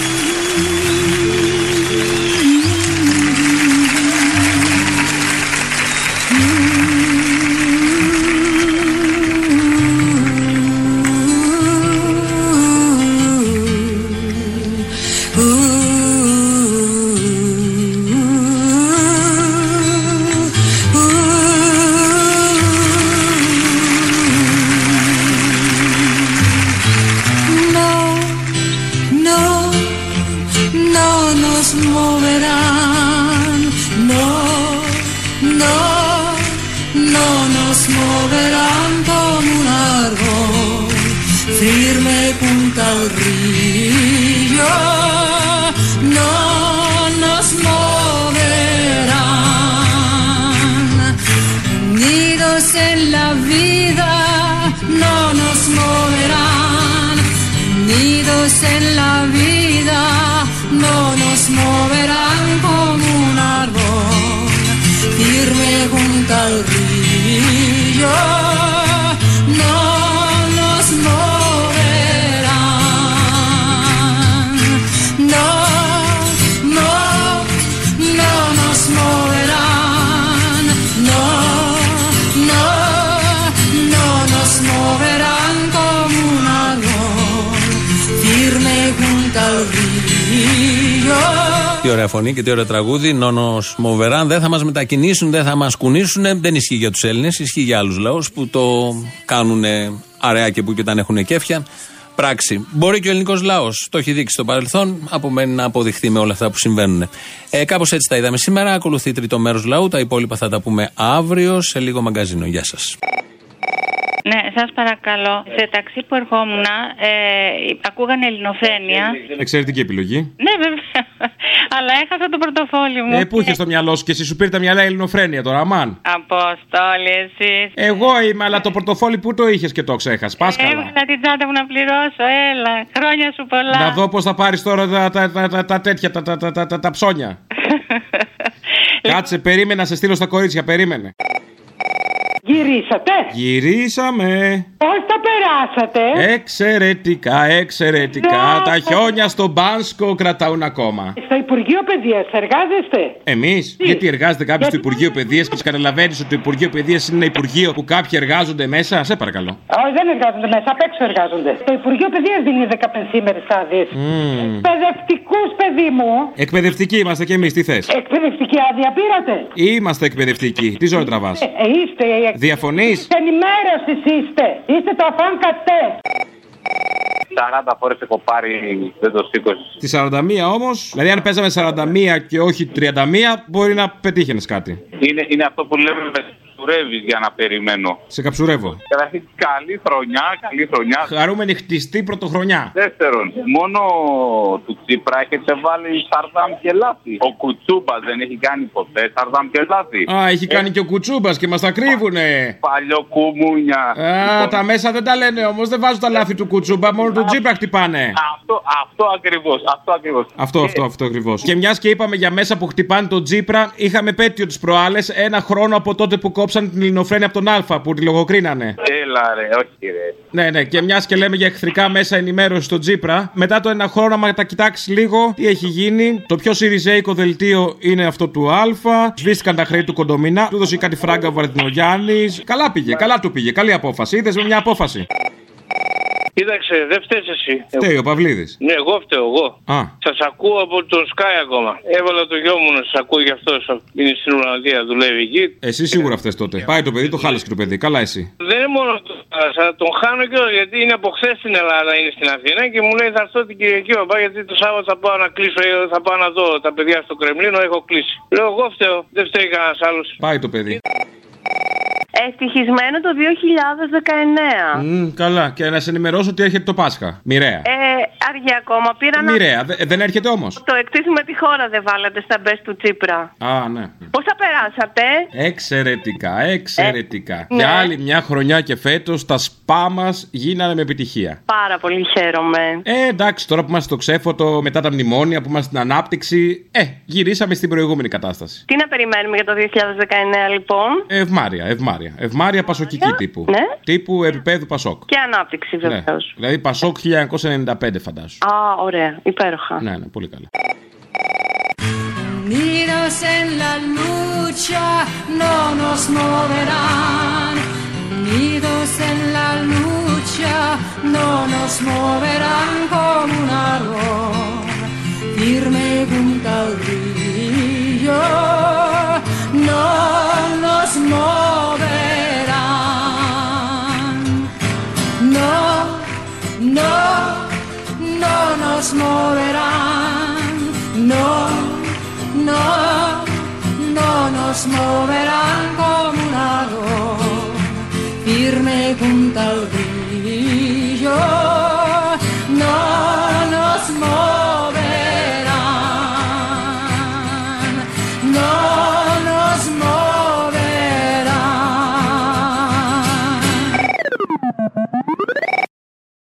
Και τι ωραίο τραγούδι. Νόνο Μοβεράν. Δεν θα μας μετακινήσουν, δεν θα μας κουνήσουν. Δεν ισχύει για τους Έλληνες, ισχύει για άλλους λαούς που το κάνουν αραιά και που και όταν έχουν κέφια. Πράξη. Μπορεί και ο ελληνικός λαός. Το έχει δείξει στο παρελθόν. Απομένει να αποδειχθεί με όλα αυτά που συμβαίνουν. Ε, Κάπως έτσι τα είδαμε σήμερα. Ακολουθεί τρίτο μέρος λαού. Τα υπόλοιπα θα τα πούμε αύριο σε λίγο μαγκαζίνο. Γεια σας. Ναι, σας παρακαλώ. Σε ταξί που ερχόμουν, ε, ακούγανε ελληνοφρένεια. Εξαιρετική επιλογή. Ναι, βέβαια. Αλλά έχασα το πορτοφόλι μου. Ε, πού είχες το μυαλό σου και εσύ σου πήρε τα μυαλά ελληνοφρένεια τώρα, αμάν. Αποστόλη, εσύ. Εγώ είμαι, αλλά το πορτοφόλι που το είχες και το ξέχασες. Πας καλά. Έβγαλα την τσάντα μου να πληρώσω, έλα. Χρόνια σου πολλά. Να δω πώς θα πάρεις τώρα τα, τα, τα, τα, τα τέτοια, τα, τα, τα, τα, τα, τα ψώνια. Κάτσε, περίμενα, σε στείλω στα κορίτσια, περίμενε. Γυρίσατε; Γυρίσαμε. Πώς τα περάσατε; Εξαιρετικά, εξαιρετικά. Ναι. Τα χιόνια στο Μπάνσκο κρατάουν ακόμα. Στο Υπουργείο Παιδείας εργάζεστε; Εμείς, γιατί εργάζεται κάποιος στο Υπουργείο Παιδείας και καταλαβαίνεις ότι το Υπουργείο Παιδείας είναι ένα Υπουργείο που κάποιοι εργάζονται μέσα; Σε παρακαλώ. Όχι, δεν εργάζονται μέσα, απ' έξω εργάζονται. Το Υπουργείο Παιδείας δίνει 15 ημέρε άδειες. Μμμ. Εκπαιδευτικούς, παιδί μου. Εκπαιδευτικοί είμαστε κι εμείς, τι θες; Εκπαιδευτική άδεια πήρατε; Είμαστε εκπαιδευτικοί. Τι ζωή τραβάς; Ε, ε, είστε. Ε, Διαφωνεί. Ενημέρωσης είστε. Είστε το αφάν κατέ. 40 φορές έχω πάρει, δεν το σήκωσε. Τη 41 όμως, δηλαδή αν παίζαμε 41 και όχι 31, μπορεί να πετύχαινες κάτι. Είναι, είναι αυτό που λέμε με καψουρεύεις για να περιμένω. Σε καψουρεύω. Καταρχήν, καλή χρονιά, καλή χρονιά. Χαρούμενη χτιστή πρωτοχρονιά. Δεύτερον, μόνο του Τσίπρα έχετε βάλει σαρδάμ και λάθη. Ο Κουτσούμπας δεν έχει κάνει ποτέ σαρδάμ και λάθη. Α, έχει κάνει και ο Κουτσούμπας και μας τα κρύβουνε. Παλιό κουμούνια. Α, τα μέσα δεν τα λένε όμως, δεν βάζουν τα λάθη του Κουτσούμπα, μόνο του Τσίπρα χτυπάνε. Αυτό, αυτό ακριβώς. Αυτό ακριβώς. Αυτό, αυτό, αυτό ακριβώς. Και μιας και είπαμε για μέσα που χτυπάνε τον Τζίπρα, είχαμε πέτειο τις προάλλες ένα χρόνο από τότε που κόψαν την ελληνοφρένεια από τον Α που τη λογοκρίνανε. Έλα ρε, όχι ρε. Ναι, ναι, και μιας και λέμε για εχθρικά μέσα ενημέρωση στον Τζίπρα, μετά το ένα χρόνο, άμα τα κοιτάξει λίγο, τι έχει γίνει. Το πιο σιριζέικο δελτίο είναι αυτό του Α. Σβήστηκαν τα χρέη του κοντομινά. Του έδωσε κάτι φράγκα ο Βαρδινογιάννης. Καλά πήγε, καλά του πήγε. Καλή απόφαση. Είδες με μια απόφαση. Κοίταξε, δεν φταίεις εσύ. Φταίει ο Παυλίδης. Ναι, εγώ φταίω, εγώ. Α. Σας ακούω από το Sky ακόμα. Έβαλα το γιο μου να σας ακούει γι' αυτό. Είναι στην Ολλανδία, δουλεύει εκεί. Εσύ σίγουρα αυτέ τότε. Πάει το παιδί, το χάλασε και το παιδί. Καλά εσύ. Δεν είναι μόνο το χάρασα, τον χάνω και όλο, γιατί είναι από χθες στην Ελλάδα, είναι στην Αθήνα και μου λέει θα έρθω την Κυριακή παπά γιατί το Σάββατο θα πάω να κλείσω, ε, θα πάω να δω τα παιδιά στο Κρεμλίνο, έχω κλείσει. Λέω εγώ φταίω, δεν φταίει κανένας άλλος. Πάει το παιδί. Ευτυχισμένο το 2019. Μμ, καλά. Και να σε ενημερώσω ότι έρχεται το Πάσχα. Μοιραία. Ε, αργία ακόμα. Πήρα να... Μοιραία. Δε- δεν έρχεται όμως; Το εκτίθουμε τη χώρα δεν βάλατε στα μπες του Τσίπρα. Α, ναι. Πώς θα περάσατε; Εξαιρετικά, εξαιρετικά. Ε, Για ναι. άλλη μια χρονιά και φέτος τα σπά μας γίνανε με επιτυχία. Πάρα πολύ χαίρομαι. Ε, εντάξει, τώρα που είμαστε στο ξέφωτο, μετά τα μνημόνια, που είμαστε στην ανάπτυξη, ε, γυρίσαμε στην προηγούμενη κατάσταση. Τι να περιμένουμε για το 2019 λοιπόν; Ευμάρια, ευμάρια. Ευμάρια πασοκική τύπου. Ναι. Τύπου επίπεδου Πασόκ. Και ανάπτυξη Ναι. βεβαίως. Δηλαδή Πασόκ 1995, φαντάσου. Α, ωραία. Υπέροχα. Ναι, ναι, πολύ καλά. Unidos en la lucha no nos moverán. Unidos en la lucha no nos moverán como un árbol firme junto al río. No nos moverán. no, no nos moverán, no, no, no nos moverán como un árbol firme junto al brillo, no nos moverán.